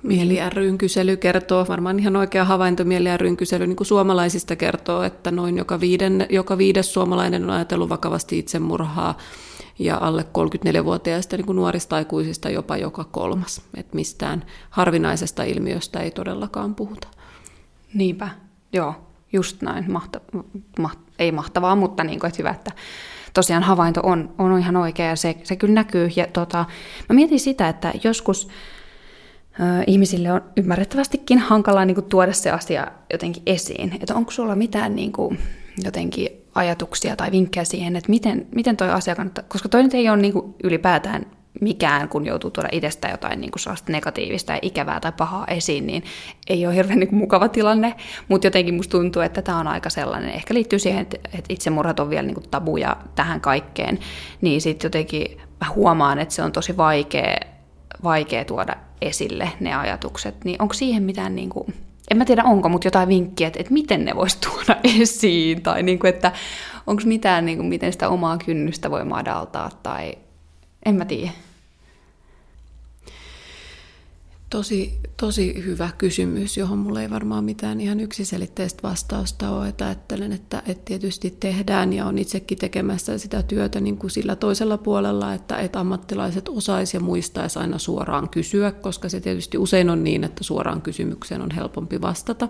Mieli ryn kysely kertoo, varmaan ihan oikea havainto Mieli ryn kysely niin kuin suomalaisista kertoo, että noin joka, viiden, joka viides suomalainen on ajatellut vakavasti itsemurhaa ja alle 34-vuotiaista niin kuin nuorista aikuisista jopa joka kolmas. Että mistään harvinaisesta ilmiöstä ei todellakaan puhuta. Niinpä, joo, just näin. Mahta, maht, ei mahtavaa, mutta niin kuin, että hyvä, että tosiaan havainto on, on ihan oikea ja se, se kyllä näkyy. Ja tota, mä mietin sitä, että joskus äh, ihmisille on ymmärrettävästikin hankalaa niin kuin, tuoda se asia jotenkin esiin. Että onko sulla mitään niin kuin, jotenkin ajatuksia tai vinkkejä siihen, että miten, miten toi asia kannattaa, koska toi nyt ei ole niin kuin, ylipäätään mikään, kun joutuu tuoda itsestä jotain niin kuin negatiivista ja ikävää tai pahaa esiin, niin ei ole hirveän niin kuin mukava tilanne, mutta jotenkin musta tuntuu, että tämä on aika sellainen, ehkä liittyy siihen, että, että itsemurhat on vielä niin kuin tabuja tähän kaikkeen, niin sitten jotenkin mä huomaan, että se on tosi vaikea, vaikea tuoda esille ne ajatukset, niin onko siihen mitään, niin kuin, en mä tiedä onko, mutta jotain vinkkiä, että, että miten ne voisi tuoda esiin, tai niin kuin, että onko mitään, niin kuin, miten sitä omaa kynnystä voi madaltaa, tai en mä tiedä. Tosi, tosi hyvä kysymys, johon mulla ei varmaan mitään ihan yksiselitteistä vastausta ole. Että ajattelen, että, että tietysti tehdään ja on itsekin tekemässä sitä työtä niin kuin sillä toisella puolella, että, että ammattilaiset osaisi ja muistaisi aina suoraan kysyä, koska se tietysti usein on niin, että suoraan kysymykseen on helpompi vastata.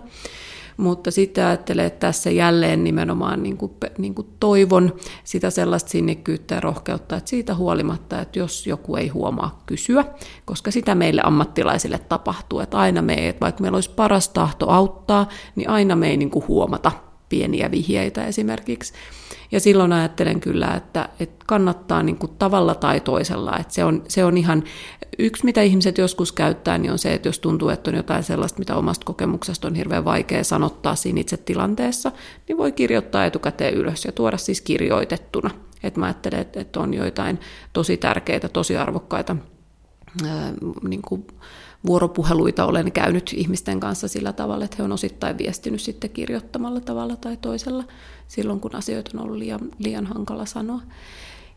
Mutta sitten ajattelen, että tässä jälleen nimenomaan niin kuin, niin kuin toivon sitä sellaista sinnikkyyttä ja rohkeutta, että siitä huolimatta, että jos joku ei huomaa kysyä, koska sitä meille ammattilaisille tapahtuu, että aina me, että vaikka meillä olisi paras tahto auttaa, niin aina me ei niin kuin huomata pieniä vihjeitä esimerkiksi. Ja silloin ajattelen kyllä, että, että kannattaa niin kuin tavalla tai toisella. Että se, on, se on ihan yksi, mitä ihmiset joskus käyttää, niin on se, että jos tuntuu, että on jotain sellaista, mitä omasta kokemuksesta on hirveän vaikea sanottaa siinä itse tilanteessa, niin voi kirjoittaa etukäteen ylös ja tuoda siis kirjoitettuna. Että mä ajattelen, että on joitain tosi tärkeitä, tosi arvokkaita niin kuin vuoropuheluita olen käynyt ihmisten kanssa sillä tavalla, että he on osittain viestinyt sitten kirjoittamalla tavalla tai toisella silloin, kun asioita on ollut liian, liian hankala sanoa.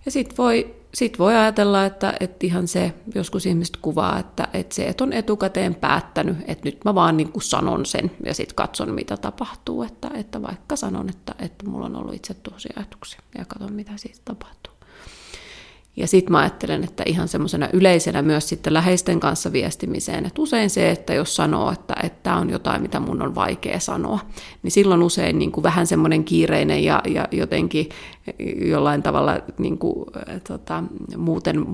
Ja sitten voi, sit voi ajatella, että, että ihan se, joskus ihmiset kuvaa, että, että se, että on etukäteen päättänyt, että nyt mä vaan niin kuin sanon sen ja sitten katson, mitä tapahtuu. Että, että vaikka sanon, että, että mulla on ollut itse tosi ajatuksia ja katson, mitä siitä tapahtuu. Ja sitten mä ajattelen, että ihan semmoisena yleisenä myös sitten läheisten kanssa viestimiseen, että usein se, että jos sanoo, että tämä on jotain, mitä mun on vaikea sanoa, niin silloin usein niin kuin vähän semmoinen kiireinen ja, ja jotenkin jollain tavalla niin kuin, tota, muuten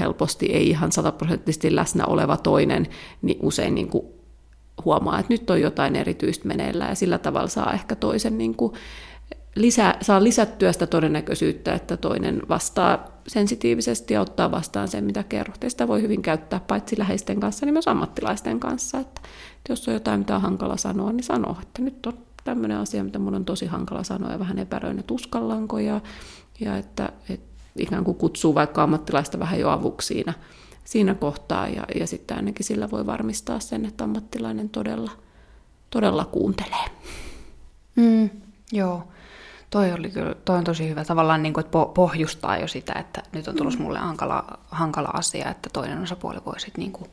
helposti ei ihan sataprosenttisesti läsnä oleva toinen, niin usein niin kuin huomaa, että nyt on jotain erityistä meneillään ja sillä tavalla saa ehkä toisen niin kuin, lisää, saa lisättyä sitä todennäköisyyttä, että toinen vastaa sensitiivisesti ja ottaa vastaan sen, mitä kerrot. Ja sitä voi hyvin käyttää paitsi läheisten kanssa, niin myös ammattilaisten kanssa. Että jos on jotain, mitä on hankala sanoa, niin sanoo, että nyt on tämmöinen asia, mitä mun on tosi hankala sanoa ja vähän epäröin, että uskallanko ja, ja että, että ikään kuin kutsuu vaikka ammattilaista vähän jo avuksi siinä, siinä kohtaa ja, ja sitten ainakin sillä voi varmistaa sen, että ammattilainen todella, todella kuuntelee. Mm, joo. Toi, oli kyllä, toi on tosi hyvä tavallaan, niin kuin, että pohjustaa jo sitä, että nyt on tulossa mm. mulle hankala, hankala asia, että toinen osapuoli voi sitten niin kuin,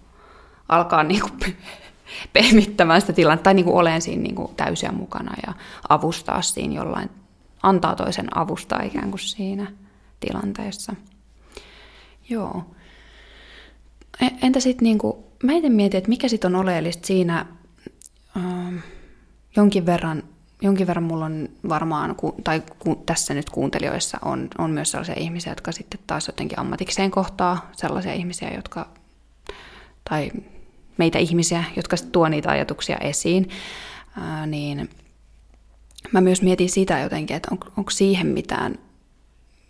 alkaa niin kuin, pehmittämään sitä tilannetta, tai niin kuin olen siinä niin kuin, täysiä mukana ja avustaa siinä jollain, antaa toisen avustaa ikään kuin siinä tilanteessa. Joo. E, entä sitten, niin kuin, mä mietin, että mikä sitten on oleellista siinä ähm, jonkin verran jonkin verran mulla on varmaan, tai tässä nyt kuuntelijoissa on, on myös sellaisia ihmisiä, jotka sitten taas jotenkin ammatikseen kohtaa sellaisia ihmisiä, jotka, tai meitä ihmisiä, jotka tuo niitä ajatuksia esiin, ää, niin mä myös mietin sitä jotenkin, että on, onko siihen mitään,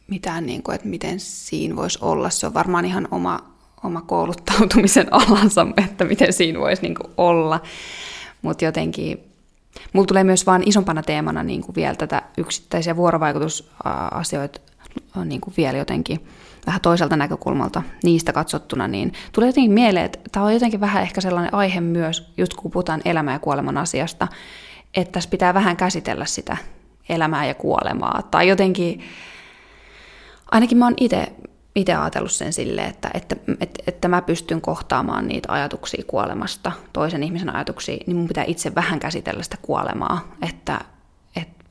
mitään niin kuin, että miten siinä voisi olla. Se on varmaan ihan oma, oma kouluttautumisen alansa, että miten siinä voisi niin olla. Mutta jotenkin Mulla tulee myös vaan isompana teemana niin kuin vielä tätä yksittäisiä vuorovaikutusasioita niin kuin vielä jotenkin vähän toiselta näkökulmalta niistä katsottuna, niin tulee jotenkin mieleen, että tämä on jotenkin vähän ehkä sellainen aihe myös, just kun puhutaan elämä- ja kuoleman asiasta, että tässä pitää vähän käsitellä sitä elämää ja kuolemaa. Tai jotenkin, ainakin mä oon itse itse ajatellut sen silleen, että, että, että, että mä pystyn kohtaamaan niitä ajatuksia kuolemasta, toisen ihmisen ajatuksia, niin mun pitää itse vähän käsitellä sitä kuolemaa, että, että,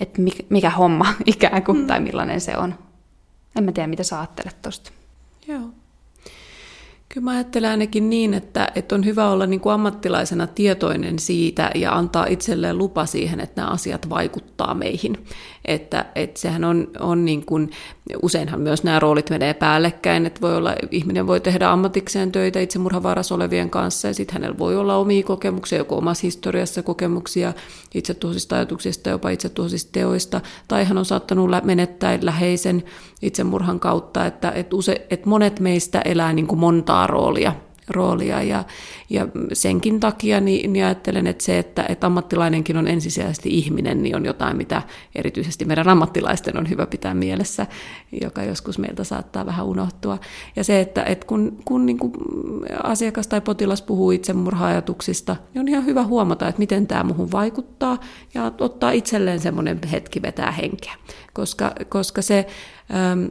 että mikä homma ikään kuin, mm. tai millainen se on. En mä tiedä, mitä sä ajattelet tosta. Joo. Kyllä mä ajattelen ainakin niin, että, että on hyvä olla niin kuin ammattilaisena tietoinen siitä ja antaa itselleen lupa siihen, että nämä asiat vaikuttaa meihin. Että, että sehän on, on niin kuin, useinhan myös nämä roolit menee päällekkäin, että voi olla, ihminen voi tehdä ammatikseen töitä itsemurhavaarassa olevien kanssa ja sitten hänellä voi olla omia kokemuksia, joko omassa historiassa kokemuksia itsetuhoisista ajatuksista, jopa itsetuhoisista teoista, tai hän on saattanut menettää läheisen itsemurhan kautta, että, että, use, että monet meistä elää niin kuin montaa roolia roolia ja, ja senkin takia niin, niin ajattelen, että se, että, että ammattilainenkin on ensisijaisesti ihminen, niin on jotain, mitä erityisesti meidän ammattilaisten on hyvä pitää mielessä, joka joskus meiltä saattaa vähän unohtua. Ja se, että, että kun, kun niin kuin asiakas tai potilas puhuu itsemurha-ajatuksista, niin on ihan hyvä huomata, että miten tämä muuhun vaikuttaa ja ottaa itselleen semmoinen hetki vetää henkeä, koska, koska se... Ähm,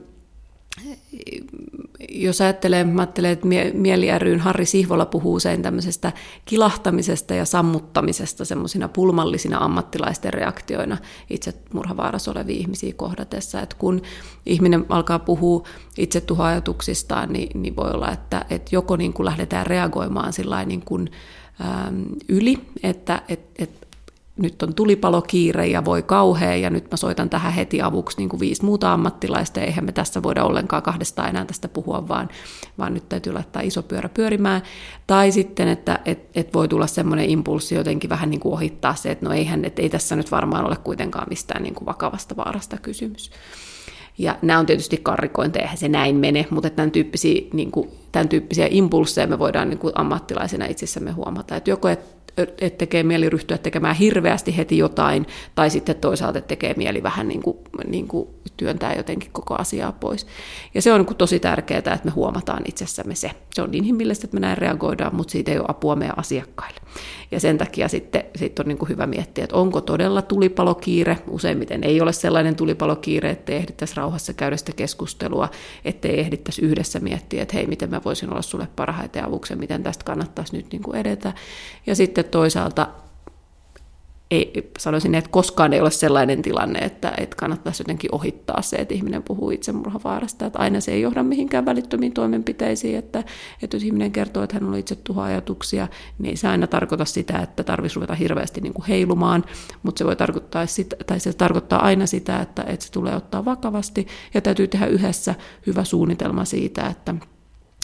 jos ajattelee, mä ajattelen, että Mieli ryn Harri Sihvola puhuu usein tämmöisestä kilahtamisesta ja sammuttamisesta semmoisina pulmallisina ammattilaisten reaktioina itse murhavaarassa olevia ihmisiä kohdatessa. Että kun ihminen alkaa puhua itse tuhoajatuksistaan, niin, niin voi olla, että, että joko niin kuin lähdetään reagoimaan niin kuin, äm, yli, että et, et nyt on tulipalokiire ja voi kauhea ja nyt mä soitan tähän heti avuksi niin kuin viisi muuta ammattilaista ja eihän me tässä voida ollenkaan kahdestaan enää tästä puhua, vaan, vaan nyt täytyy laittaa iso pyörä pyörimään. Tai sitten, että et, et voi tulla semmoinen impulssi jotenkin vähän niin kuin ohittaa se, että no eihän, että ei tässä nyt varmaan ole kuitenkaan mistään niin kuin vakavasta vaarasta kysymys. Ja nämä on tietysti karrikointeja, eihän se näin mene, mutta tämän tyyppisiä, niin kuin, tämän tyyppisiä impulseja me voidaan niin kuin ammattilaisina itsessämme huomata. Että joko et että tekee mieli ryhtyä tekemään hirveästi heti jotain, tai sitten toisaalta tekee mieli vähän niin kuin, niin kuin työntää jotenkin koko asiaa pois. Ja se on niin kuin tosi tärkeää, että me huomataan itsessämme se. Se on inhimillistä, että me näin reagoidaan, mutta siitä ei ole apua meidän asiakkaille. Ja sen takia sitten, sitten on niin kuin hyvä miettiä, että onko todella tulipalokiire. Useimmiten ei ole sellainen tulipalokiire, että ehdittäisiin rauhassa käydä sitä keskustelua, ettei ehdittäisi yhdessä miettiä, että hei, miten mä voisin olla sulle parhaiten avuksi, miten tästä kannattaisi nyt niin kuin edetä. Ja sitten toisaalta ei, sanoisin, että koskaan ei ole sellainen tilanne, että, että kannattaisi jotenkin ohittaa se, että ihminen puhuu itsemurhavaarasta, että aina se ei johda mihinkään välittömiin toimenpiteisiin, että, että jos ihminen kertoo, että hän on itse ajatuksia, niin se aina tarkoita sitä, että tarvitsisi ruveta hirveästi niin kuin heilumaan, mutta se voi tarkoittaa, sitä, tai se tarkoittaa aina sitä, että, että se tulee ottaa vakavasti. Ja täytyy tehdä yhdessä hyvä suunnitelma siitä, että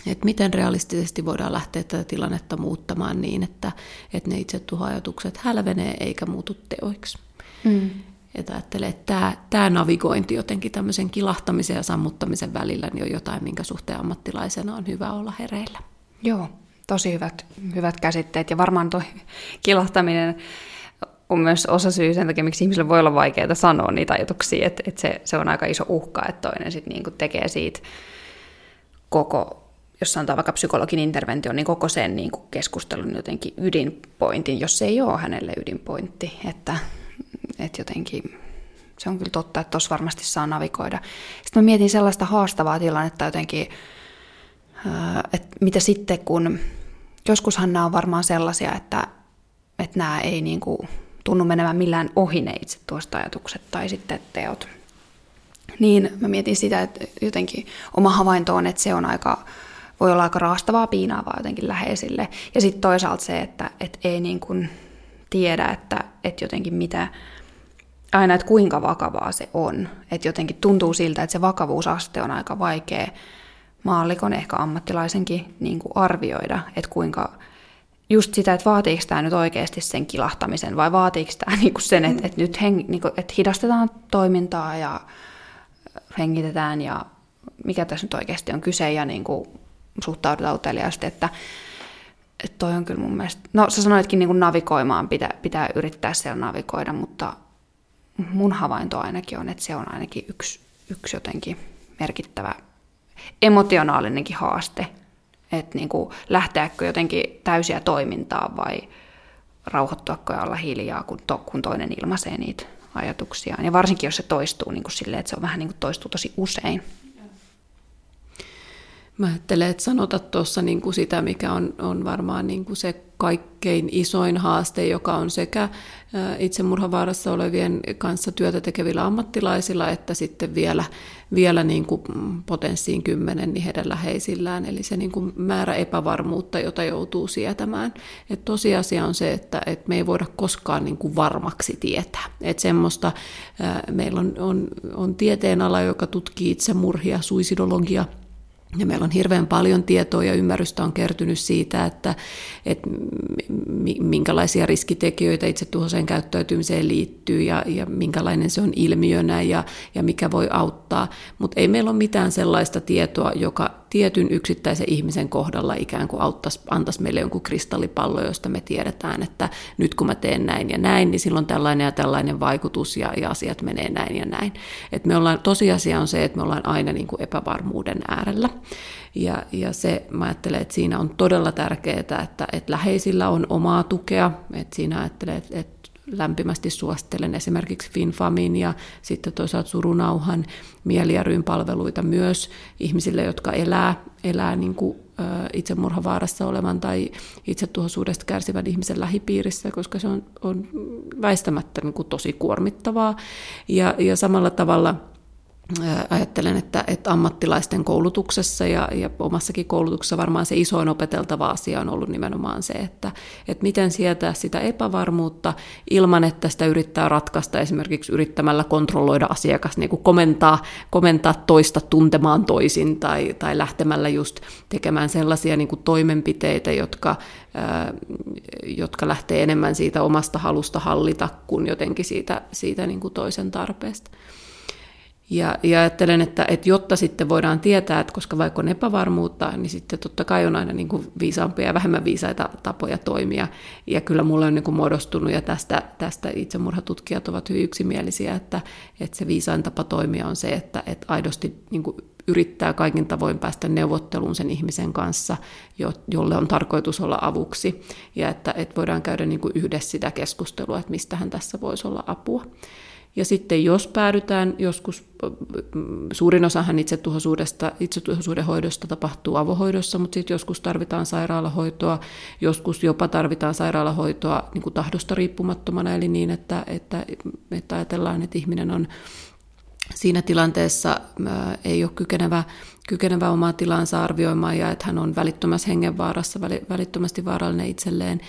että miten realistisesti voidaan lähteä tätä tilannetta muuttamaan niin, että, että ne itse tuhoajatukset hälvenee eikä muutu teoiksi. Mm. Että ajattelee, että tämä, tämä navigointi jotenkin tämmöisen kilahtamisen ja sammuttamisen välillä niin on jotain, minkä suhteen ammattilaisena on hyvä olla hereillä. Joo, tosi hyvät, hyvät käsitteet. Ja varmaan tuo kilahtaminen on myös osa syy sen takia, miksi ihmisille voi olla vaikeaa sanoa niitä ajatuksia, että, että se, se on aika iso uhka, että toinen sitten niinku tekee siitä koko jos sanotaan vaikka psykologin interventio, niin koko sen niin kuin keskustelun jotenkin ydinpointin, jos se ei ole hänelle ydinpointti. Että, että jotenkin se on kyllä totta, että tuossa varmasti saa navigoida. Sitten mä mietin sellaista haastavaa tilannetta jotenkin, että mitä sitten kun, joskushan nämä on varmaan sellaisia, että, että nämä ei niin kuin tunnu menemään millään ohi ne itse tuosta ajatukset tai sitten teot. Niin mä mietin sitä, että jotenkin oma havainto on, että se on aika voi olla aika raastavaa, piinaavaa jotenkin läheisille. Ja sitten toisaalta se, että et ei niin kuin tiedä, että et jotenkin mitä, aina, että kuinka vakavaa se on. Että jotenkin tuntuu siltä, että se vakavuusaste on aika vaikea maallikon, ehkä ammattilaisenkin niin kuin arvioida, että kuinka just sitä, että vaatiiko tämä nyt oikeasti sen kilahtamisen vai vaatiiko tämä niin kuin sen, että, että nyt heng, niin kuin, että hidastetaan toimintaa ja hengitetään ja mikä tässä nyt oikeasti on kyse ja niin kuin suhtaudutaan uteliaasti, että, että toi on kyllä mun mielestä, no sä sanoitkin niin kuin navigoimaan, pitää, pitää yrittää siellä navigoida, mutta mun havainto ainakin on, että se on ainakin yksi, yksi jotenkin merkittävä emotionaalinenkin haaste, että niin kuin lähteäkö jotenkin täysiä toimintaa vai rauhoittuako ja olla hiljaa, kun, to, kun toinen ilmaisee niitä ajatuksiaan. Ja varsinkin, jos se toistuu niin kuin silleen, että se on vähän niin kuin toistuu tosi usein. Mä ajattelen, että sanota tuossa niin kuin sitä, mikä on, on varmaan niin kuin se kaikkein isoin haaste, joka on sekä itsemurhavaarassa olevien kanssa työtä tekevillä ammattilaisilla, että sitten vielä, vielä niin kuin potenssiin kymmenen niin heidän läheisillään. Eli se niin kuin määrä epävarmuutta, jota joutuu sietämään. Et tosiasia on se, että, että me ei voida koskaan niin kuin varmaksi tietää. Että semmoista, meillä on, on, on tieteenala, joka tutkii itsemurhia, suisidologia – ja meillä on hirveän paljon tietoa ja ymmärrystä on kertynyt siitä, että, että minkälaisia riskitekijöitä itse tuhoiseen käyttäytymiseen liittyy ja, ja minkälainen se on ilmiönä ja, ja mikä voi auttaa. Mutta ei meillä ole mitään sellaista tietoa, joka tietyn yksittäisen ihmisen kohdalla ikään kuin auttaisi, antaisi meille jonkun kristallipallo, josta me tiedetään, että nyt kun mä teen näin ja näin, niin silloin tällainen ja tällainen vaikutus ja, ja asiat menee näin ja näin. Et me ollaan, tosiasia on se, että me ollaan aina niin kuin epävarmuuden äärellä. Ja, ja se, mä ajattelen, että siinä on todella tärkeää, että, että läheisillä on omaa tukea, että siinä ajattelee, että, että lämpimästi suosittelen esimerkiksi FinFamin ja sitten toisaalta surunauhan mieli- palveluita myös ihmisille, jotka elää, elää niin kuin, itsemurhavaarassa olevan tai itsetuhoisuudesta kärsivän ihmisen lähipiirissä, koska se on, on väistämättä niin kuin tosi kuormittavaa. Ja, ja samalla tavalla – ajattelen, että, että ammattilaisten koulutuksessa ja, ja omassakin koulutuksessa varmaan se isoin opeteltava asia on ollut nimenomaan se, että, että miten sietää sitä epävarmuutta ilman, että sitä yrittää ratkaista esimerkiksi yrittämällä kontrolloida asiakas, niin kuin komentaa, komentaa toista tuntemaan toisin tai, tai lähtemällä just tekemään sellaisia niin kuin toimenpiteitä, jotka, ää, jotka lähtee enemmän siitä omasta halusta hallita kuin jotenkin siitä, siitä niin kuin toisen tarpeesta. Ja, ja ajattelen, että, että jotta sitten voidaan tietää, että koska vaikka on epävarmuutta, niin sitten totta kai on aina niin kuin viisaampia ja vähemmän viisaita tapoja toimia. Ja kyllä mulle on niin kuin muodostunut, ja tästä, tästä itsemurhatutkijat ovat hyvin yksimielisiä, että, että se viisain tapa toimia on se, että, että aidosti niin kuin yrittää kaikin tavoin päästä neuvotteluun sen ihmisen kanssa, jolle on tarkoitus olla avuksi, ja että, että voidaan käydä niin kuin yhdessä sitä keskustelua, että mistähän tässä voisi olla apua. Ja sitten jos päädytään joskus, suurin osahan itsetuhoisuudesta, itsetuhoisuuden hoidosta tapahtuu avohoidossa, mutta sitten joskus tarvitaan sairaalahoitoa, joskus jopa tarvitaan sairaalahoitoa niin kuin tahdosta riippumattomana, eli niin, että, että, että ajatellaan, että ihminen on siinä tilanteessa ei ole kykenevä, kykenevä omaa tilansa arvioimaan ja että hän on välittömässä hengenvaarassa, välittömästi vaarallinen itselleen,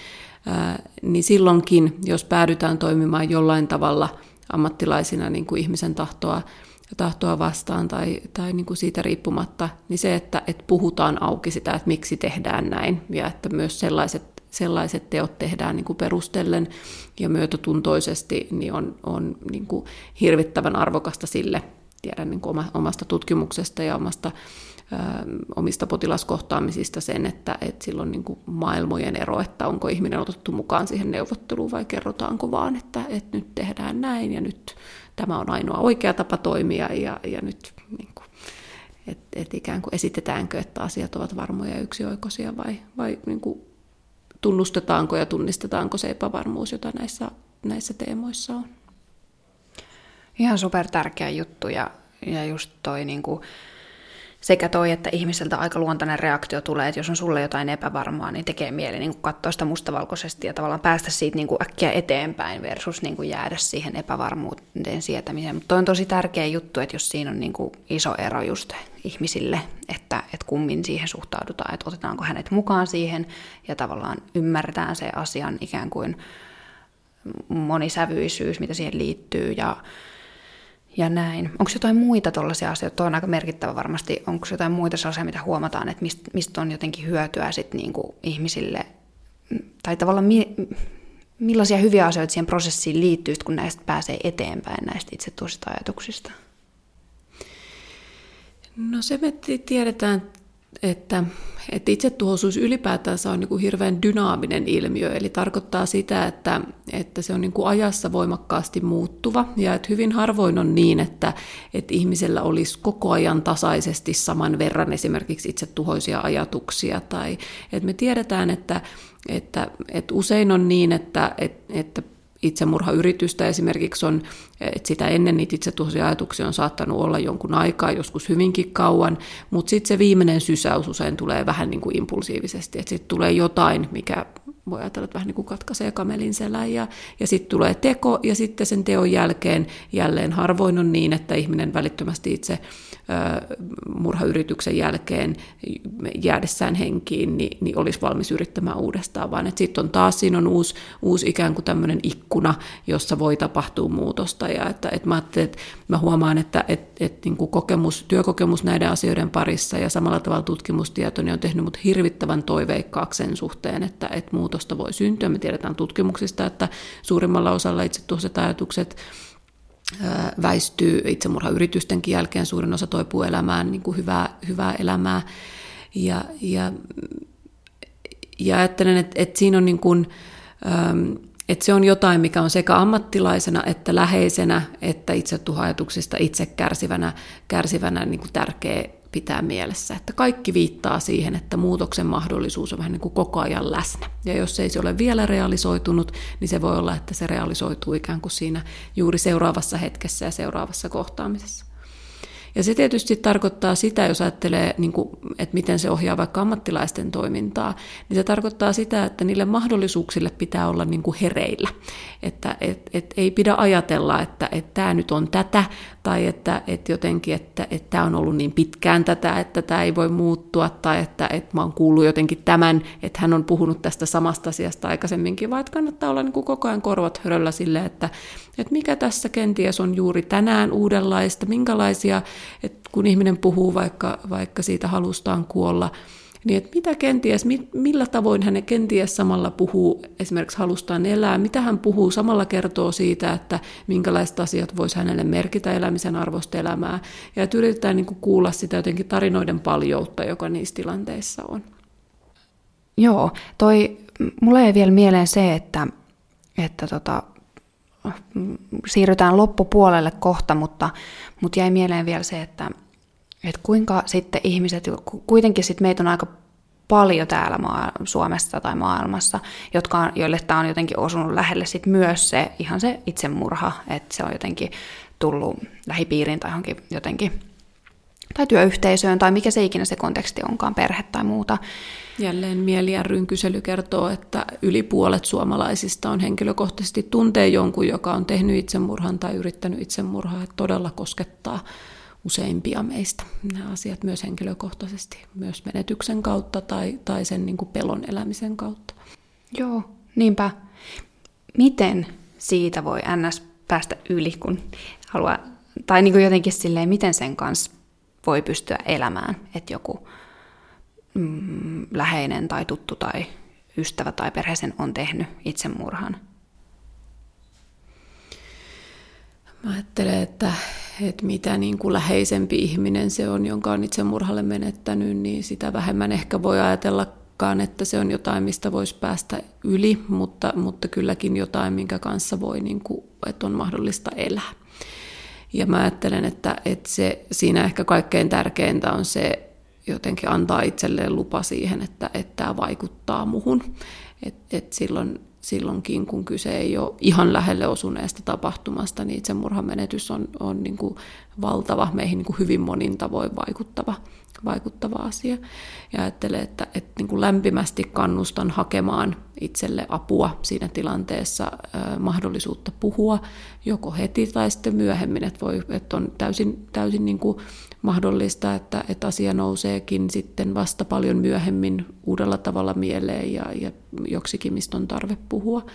niin silloinkin, jos päädytään toimimaan jollain tavalla – ammattilaisina niin kuin ihmisen tahtoa, tahtoa vastaan tai, tai niin kuin siitä riippumatta, niin se, että, että puhutaan auki sitä, että miksi tehdään näin ja että myös sellaiset, sellaiset teot tehdään niin kuin perustellen ja myötätuntoisesti, niin on, on niin kuin hirvittävän arvokasta sille, tiedän niin kuin omasta tutkimuksesta ja omasta omista potilaskohtaamisista sen, että, että silloin niin kuin maailmojen ero, että onko ihminen otettu mukaan siihen neuvotteluun vai kerrotaanko vaan, että, että nyt tehdään näin ja nyt tämä on ainoa oikea tapa toimia ja, ja nyt niin kuin, että et ikään kuin esitetäänkö, että asiat ovat varmoja ja yksioikoisia vai, vai niin kuin tunnustetaanko ja tunnistetaanko se epävarmuus, jota näissä, näissä teemoissa on. Ihan super tärkeä juttu ja, ja just toi niin kuin, sekä toi, että ihmiseltä aika luontainen reaktio tulee, että jos on sulle jotain epävarmaa, niin tekee mieli niin kuin katsoa sitä mustavalkoisesti ja tavallaan päästä siitä niin kuin äkkiä eteenpäin versus niin kuin jäädä siihen epävarmuuteen sietämiseen. Mutta on tosi tärkeä juttu, että jos siinä on niin kuin iso ero just ihmisille, että, että kummin siihen suhtaudutaan, että otetaanko hänet mukaan siihen ja tavallaan ymmärretään se asian ikään kuin monisävyisyys, mitä siihen liittyy ja ja näin. Onko jotain muita tuollaisia asioita? Tuo on aika merkittävä varmasti. Onko jotain muita sellaisia, mitä huomataan, että mistä, mistä on jotenkin hyötyä sit niinku ihmisille? Tai tavallaan mi, millaisia hyviä asioita siihen prosessiin liittyy, kun näistä pääsee eteenpäin näistä itse ajatuksista? No se me tiedetään että, että itsetuhoisuus ylipäätänsä on niin kuin hirveän dynaaminen ilmiö, eli tarkoittaa sitä, että, että se on niin kuin ajassa voimakkaasti muuttuva, ja että hyvin harvoin on niin, että, että ihmisellä olisi koko ajan tasaisesti saman verran esimerkiksi itsetuhoisia ajatuksia, tai että me tiedetään, että, että, että usein on niin, että, että, että itsemurhayritystä esimerkiksi on, että sitä ennen niitä itsetuhoisia ajatuksia on saattanut olla jonkun aikaa, joskus hyvinkin kauan, mutta sitten se viimeinen sysäys usein tulee vähän niin kuin impulsiivisesti, että sitten tulee jotain, mikä voi ajatella, että vähän niin kuin katkaisee kamelin selän ja, ja sitten tulee teko ja sitten sen teon jälkeen jälleen harvoin on niin, että ihminen välittömästi itse murhayrityksen jälkeen jäädessään henkiin, niin, niin olisi valmis yrittämään uudestaan, vaan sitten on taas siinä on uusi, uusi ikään kuin tämmöinen ikkuna, jossa voi tapahtua muutosta ja että, että mä että mä huomaan, että että että niin kuin kokemus, työkokemus näiden asioiden parissa ja samalla tavalla tutkimustieto niin on tehnyt mut hirvittävän toiveikkaaksi sen suhteen, että, että muutosta voi syntyä. Me tiedetään tutkimuksista, että suurimmalla osalla itse tuossa ajatukset väistyy itsemurhayritystenkin jälkeen, suurin osa toipuu elämään niin kuin hyvää, hyvää elämää. Ja, ja, ja ajattelen, että, että siinä on niin kuin, että se on jotain, mikä on sekä ammattilaisena että läheisenä, että itse itse kärsivänä, kärsivänä niin kuin tärkeä pitää mielessä, että kaikki viittaa siihen, että muutoksen mahdollisuus on vähän niin kuin koko ajan läsnä. Ja jos ei se ole vielä realisoitunut, niin se voi olla, että se realisoituu ikään kuin siinä juuri seuraavassa hetkessä ja seuraavassa kohtaamisessa. Ja se tietysti tarkoittaa sitä, jos ajattelee, niin kuin, että miten se ohjaa vaikka ammattilaisten toimintaa, niin se tarkoittaa sitä, että niille mahdollisuuksille pitää olla niin kuin hereillä. Että et, et ei pidä ajatella, että, että tämä nyt on tätä, tai että, että jotenkin, että, että tämä on ollut niin pitkään tätä, että tämä ei voi muuttua, tai että, että mä oon kuullut jotenkin tämän, että hän on puhunut tästä samasta asiasta aikaisemminkin, vaan että kannattaa olla niin kuin koko ajan korvat höröllä sille, että, että mikä tässä kenties on juuri tänään uudenlaista, minkälaisia, että kun ihminen puhuu vaikka, vaikka siitä halustaan kuolla, Niin että mitä kenties, millä tavoin hän kenties samalla puhuu esimerkiksi halustaan elää, mitä hän puhuu, samalla kertoo siitä, että minkälaiset asiat voisi hänelle merkitä elämisen arvosta elämää. Ja että yritetään niin kuin kuulla sitä jotenkin tarinoiden paljoutta, joka niissä tilanteissa on. Joo, toi, mulle ei vielä mieleen se, että, että tota, siirrytään loppupuolelle kohta, mutta, mutta jäi mieleen vielä se, että, että kuinka sitten ihmiset, kuitenkin sitten meitä on aika paljon täällä maa, Suomessa tai maailmassa, jotka on, joille tämä on jotenkin osunut lähelle sit myös se ihan se itsemurha, että se on jotenkin tullut lähipiiriin tai johonkin jotenkin tai työyhteisöön tai mikä se ikinä se konteksti onkaan, perhe tai muuta. Jälleen Mieli ryn kysely kertoo, että yli puolet suomalaisista on henkilökohtaisesti tuntee jonkun, joka on tehnyt itsemurhan tai yrittänyt itsemurhaa, että todella koskettaa useimpia meistä nämä asiat myös henkilökohtaisesti, myös menetyksen kautta tai, tai sen niin kuin pelon elämisen kautta. Joo, niinpä. Miten siitä voi ns. päästä yli, kun haluaa, tai niin kuin jotenkin silleen, miten sen kanssa voi pystyä elämään, että joku mm, läheinen tai tuttu tai ystävä tai perheisen on tehnyt itsemurhan? Mä ajattelen, että, että mitä niin kuin läheisempi ihminen se on, jonka on itsemurhalle menettänyt, niin sitä vähemmän ehkä voi ajatellakaan, että se on jotain, mistä voisi päästä yli, mutta, mutta kylläkin jotain, minkä kanssa voi, niin kuin, että on mahdollista elää. Ja mä ajattelen, että, että se, siinä ehkä kaikkein tärkeintä on se jotenkin antaa itselleen lupa siihen, että, että tämä vaikuttaa muhun. Et, et silloin, silloinkin, kun kyse ei ole ihan lähelle osuneesta tapahtumasta, niin itsemurhan menetys on, on niin kuin valtava, meihin niin kuin hyvin monin tavoin vaikuttava, vaikuttava asia. Ja ajattelen, että, että niin kuin lämpimästi kannustan hakemaan itselle apua siinä tilanteessa, mahdollisuutta puhua joko heti tai sitten myöhemmin, että, voi, että on täysin, täysin niin kuin mahdollista, että, että asia nouseekin sitten vasta paljon myöhemmin uudella tavalla mieleen ja, ja joksikin, mistä on tarve puhua.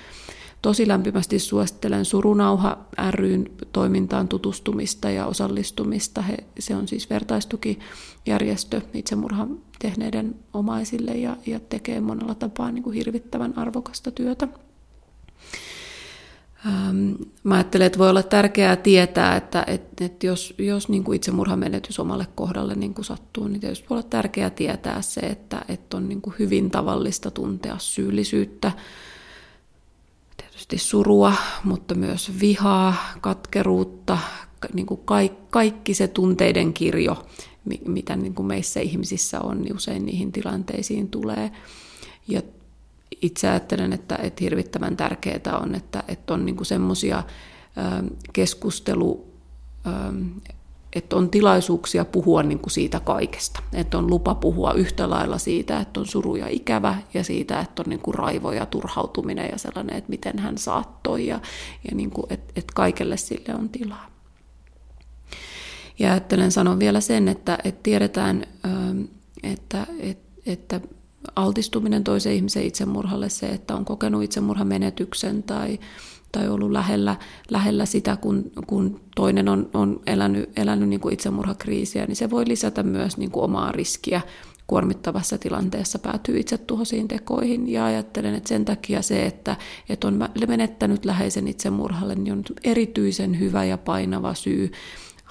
Tosi lämpimästi suosittelen Surunauha ryn toimintaan tutustumista ja osallistumista. He, se on siis vertaistukijärjestö itsemurhan tehneiden omaisille ja, ja tekee monella tapaa niin kuin hirvittävän arvokasta työtä. Ähm, mä ajattelen, että voi olla tärkeää tietää, että, että, että jos, jos niin kuin itsemurhamenetys omalle kohdalle niin kuin sattuu, niin tietysti voi olla tärkeää tietää se, että, että on niin kuin hyvin tavallista tuntea syyllisyyttä, tietysti surua, mutta myös vihaa, katkeruutta, niin kuin kaikki, kaikki se tunteiden kirjo, mitä niin kuin meissä ihmisissä on, niin usein niihin tilanteisiin tulee. Ja itse ajattelen, että, että hirvittävän tärkeää on, että, että on niin semmoisia keskustelu, että on tilaisuuksia puhua niin kuin siitä kaikesta. Että on lupa puhua yhtä lailla siitä, että on suru ja ikävä ja siitä, että on niin kuin raivo ja turhautuminen ja sellainen, että miten hän saattoi ja, ja niin kuin, että, että kaikelle sille on tilaa. Ja ajattelen sanon vielä sen, että, että tiedetään, että, että, että altistuminen toisen ihmisen itsemurhalle, se, että on kokenut itsemurhamenetyksen tai, tai ollut lähellä, lähellä sitä, kun, kun toinen on, on elänyt, elänyt niin kuin itsemurhakriisiä, niin se voi lisätä myös niin kuin omaa riskiä kuormittavassa tilanteessa päätyy itse tuhosiin tekoihin. Ja ajattelen, että sen takia se, että, että on menettänyt läheisen itsemurhalle, niin on erityisen hyvä ja painava syy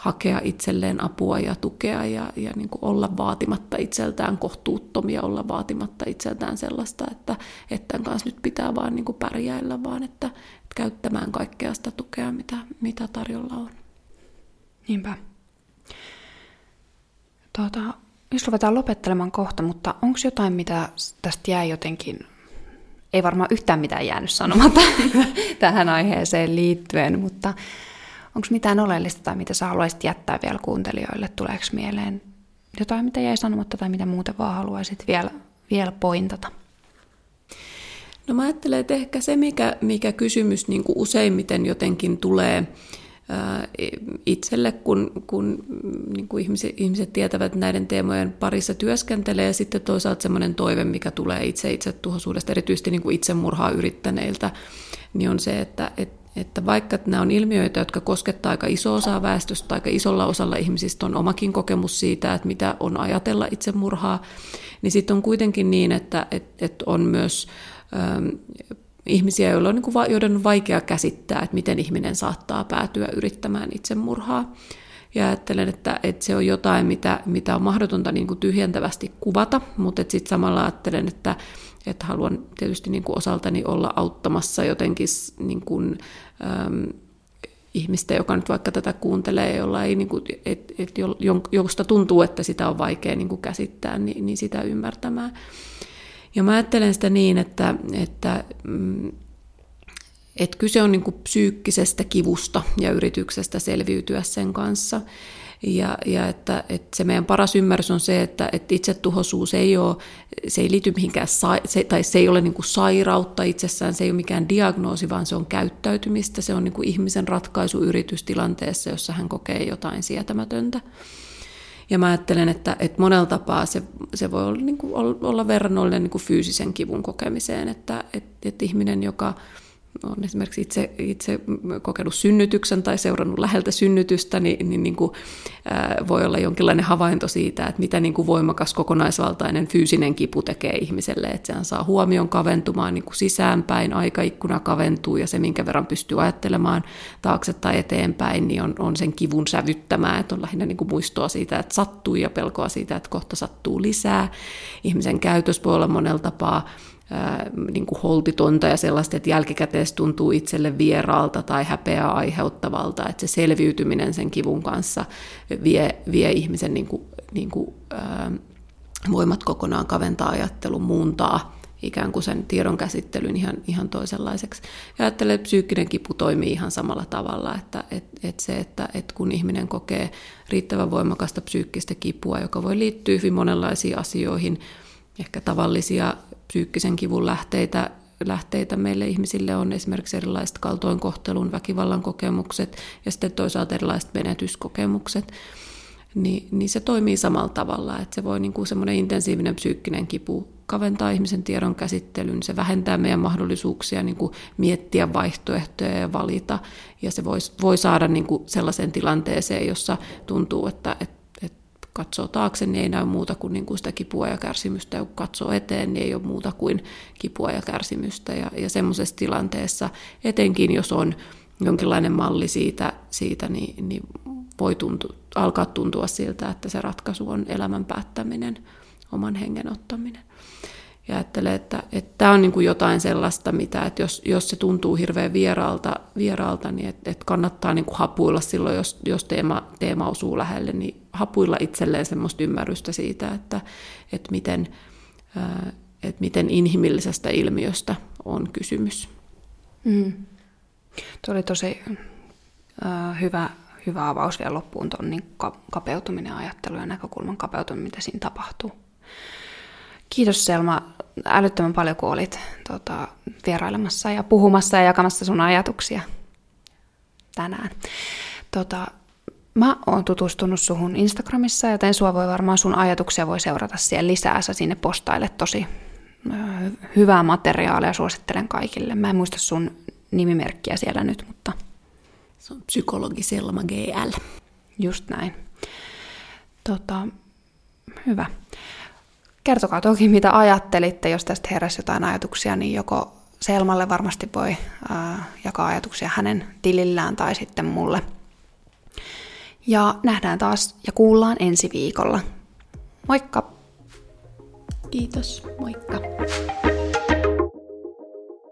hakea itselleen apua ja tukea ja, ja niin kuin olla vaatimatta itseltään kohtuuttomia, olla vaatimatta itseltään sellaista, että, että tämän kanssa nyt pitää vaan niin kuin pärjäillä, vaan että, että käyttämään kaikkea sitä tukea, mitä, mitä tarjolla on. Niinpä. Tuota, jos ruvetaan lopettelemaan kohta, mutta onko jotain, mitä tästä jäi jotenkin, ei varmaan yhtään mitään jäänyt sanomatta tähän aiheeseen liittyen, mutta Onko mitään oleellista tai mitä sä haluaisit jättää vielä kuuntelijoille? Tuleeko mieleen jotain, mitä jäi sanomatta tai mitä muuten vaan haluaisit vielä, vielä pointata? No mä ajattelen, että ehkä se, mikä, mikä kysymys niin kuin useimmiten jotenkin tulee itselle, kun, kun niin kuin ihmiset, ihmiset tietävät että näiden teemojen parissa työskentelee, ja sitten toisaalta semmoinen toive, mikä tulee itse itse tuhoisuudesta, erityisesti niin kuin itsemurhaa yrittäneiltä, niin on se, että, että että vaikka nämä on ilmiöitä, jotka koskettaa aika iso osaa väestöstä, aika isolla osalla ihmisistä on omakin kokemus siitä, että mitä on ajatella itsemurhaa, niin sitten on kuitenkin niin, että et, et on myös ähm, ihmisiä, joilla on, niin kuin, joiden on vaikea käsittää, että miten ihminen saattaa päätyä yrittämään itsemurhaa. Ja ajattelen, että, että se on jotain, mitä, mitä on mahdotonta niin kuin tyhjentävästi kuvata, mutta sitten samalla ajattelen, että, että haluan tietysti niin kuin osaltani olla auttamassa jotenkin niin kuin, äm, ihmistä, joka nyt vaikka tätä kuuntelee, jolla ei, niin kuin, et, et, josta tuntuu, että sitä on vaikea niin kuin käsittää, niin, niin sitä ymmärtämään. Ja mä ajattelen sitä niin, että, että mm, että kyse on niin kuin psyykkisestä kivusta ja yrityksestä selviytyä sen kanssa. Ja, ja että, että se meidän paras ymmärrys on se, että, että itsetuhoisuus ei ole, se ei liity mihinkään, se, tai se ei ole niin kuin sairautta itsessään, se ei ole mikään diagnoosi, vaan se on käyttäytymistä, se on niin kuin ihmisen ratkaisu yritystilanteessa, jossa hän kokee jotain sietämätöntä. Ja mä ajattelen, että, että monella tapaa se, se voi olla, niin kuin, olla verrannollinen niin kuin fyysisen kivun kokemiseen, että, että, että ihminen, joka olen esimerkiksi itse, itse kokenut synnytyksen tai seurannut läheltä synnytystä, niin, niin, niin kuin, ää, voi olla jonkinlainen havainto siitä, että mitä niin kuin voimakas kokonaisvaltainen fyysinen kipu tekee ihmiselle, että sehän saa huomion kaventumaan niin kuin sisäänpäin, aikaikkuna kaventuu ja se, minkä verran pystyy ajattelemaan taakse tai eteenpäin, niin on, on sen kivun sävyttämää, että on lähinnä niin kuin muistoa siitä, että sattuu ja pelkoa siitä, että kohta sattuu lisää. Ihmisen käytös voi olla monella tapaa niin kuin holtitonta ja sellaista, että jälkikäteen tuntuu itselle vieraalta tai häpeää aiheuttavalta, että se selviytyminen sen kivun kanssa vie, vie ihmisen niin kuin, niin kuin, ää, voimat kokonaan kaventaa ajattelun, muuntaa ikään kuin sen tiedon käsittelyn ihan, ihan toisenlaiseksi. Ja ajattelen, että psyykkinen kipu toimii ihan samalla tavalla, että et, et se, että et kun ihminen kokee riittävän voimakasta psyykkistä kipua, joka voi liittyä hyvin monenlaisiin asioihin, ehkä tavallisia psyykkisen kivun lähteitä, lähteitä meille ihmisille on esimerkiksi erilaiset kaltoinkohtelun, väkivallan kokemukset ja sitten toisaalta erilaiset menetyskokemukset, niin, niin se toimii samalla tavalla, että se voi niin kuin semmoinen intensiivinen psyykkinen kipu kaventaa ihmisen tiedon käsittelyn, se vähentää meidän mahdollisuuksia niin kuin miettiä vaihtoehtoja ja valita, ja se voi, voi saada niin kuin sellaiseen tilanteeseen, jossa tuntuu, että, että katsoo taakse, niin ei näy muuta kuin, niin kuin sitä kipua ja kärsimystä, ja kun katsoo eteen, niin ei ole muuta kuin kipua ja kärsimystä. Ja, ja semmoisessa tilanteessa, etenkin jos on jonkinlainen malli siitä, siitä niin, niin voi tuntua, alkaa tuntua siltä, että se ratkaisu on elämän päättäminen, oman hengen ottaminen ja ajattelee, että, tämä on niin kuin jotain sellaista, mitä, että jos, jos se tuntuu hirveän vieraalta, vieraalta niin että, että kannattaa niin kuin hapuilla silloin, jos, jos teema, teema osuu lähelle, niin hapuilla itselleen semmoista ymmärrystä siitä, että, että, miten, että miten inhimillisestä ilmiöstä on kysymys. Mm. Tuo oli tosi äh, hyvä, hyvä avaus vielä loppuun, tuon niin kapeutuminen, ajattelu ja näkökulman kapeutuminen, mitä siinä tapahtuu. Kiitos Selma älyttömän paljon, kun olit tota, vierailemassa ja puhumassa ja jakamassa sun ajatuksia tänään. Tota, mä oon tutustunut suhun Instagramissa, joten sua voi varmaan sun ajatuksia voi seurata siellä lisää. Sä sinne postailet tosi hyvää materiaalia, suosittelen kaikille. Mä en muista sun nimimerkkiä siellä nyt, mutta... Se on psykologi Selma GL. Just näin. Tota, hyvä. Kertokaa toki, mitä ajattelitte, jos tästä heräsi jotain ajatuksia, niin joko Selmalle varmasti voi ää, jakaa ajatuksia hänen tilillään tai sitten mulle. Ja nähdään taas ja kuullaan ensi viikolla. Moikka! Kiitos, moikka!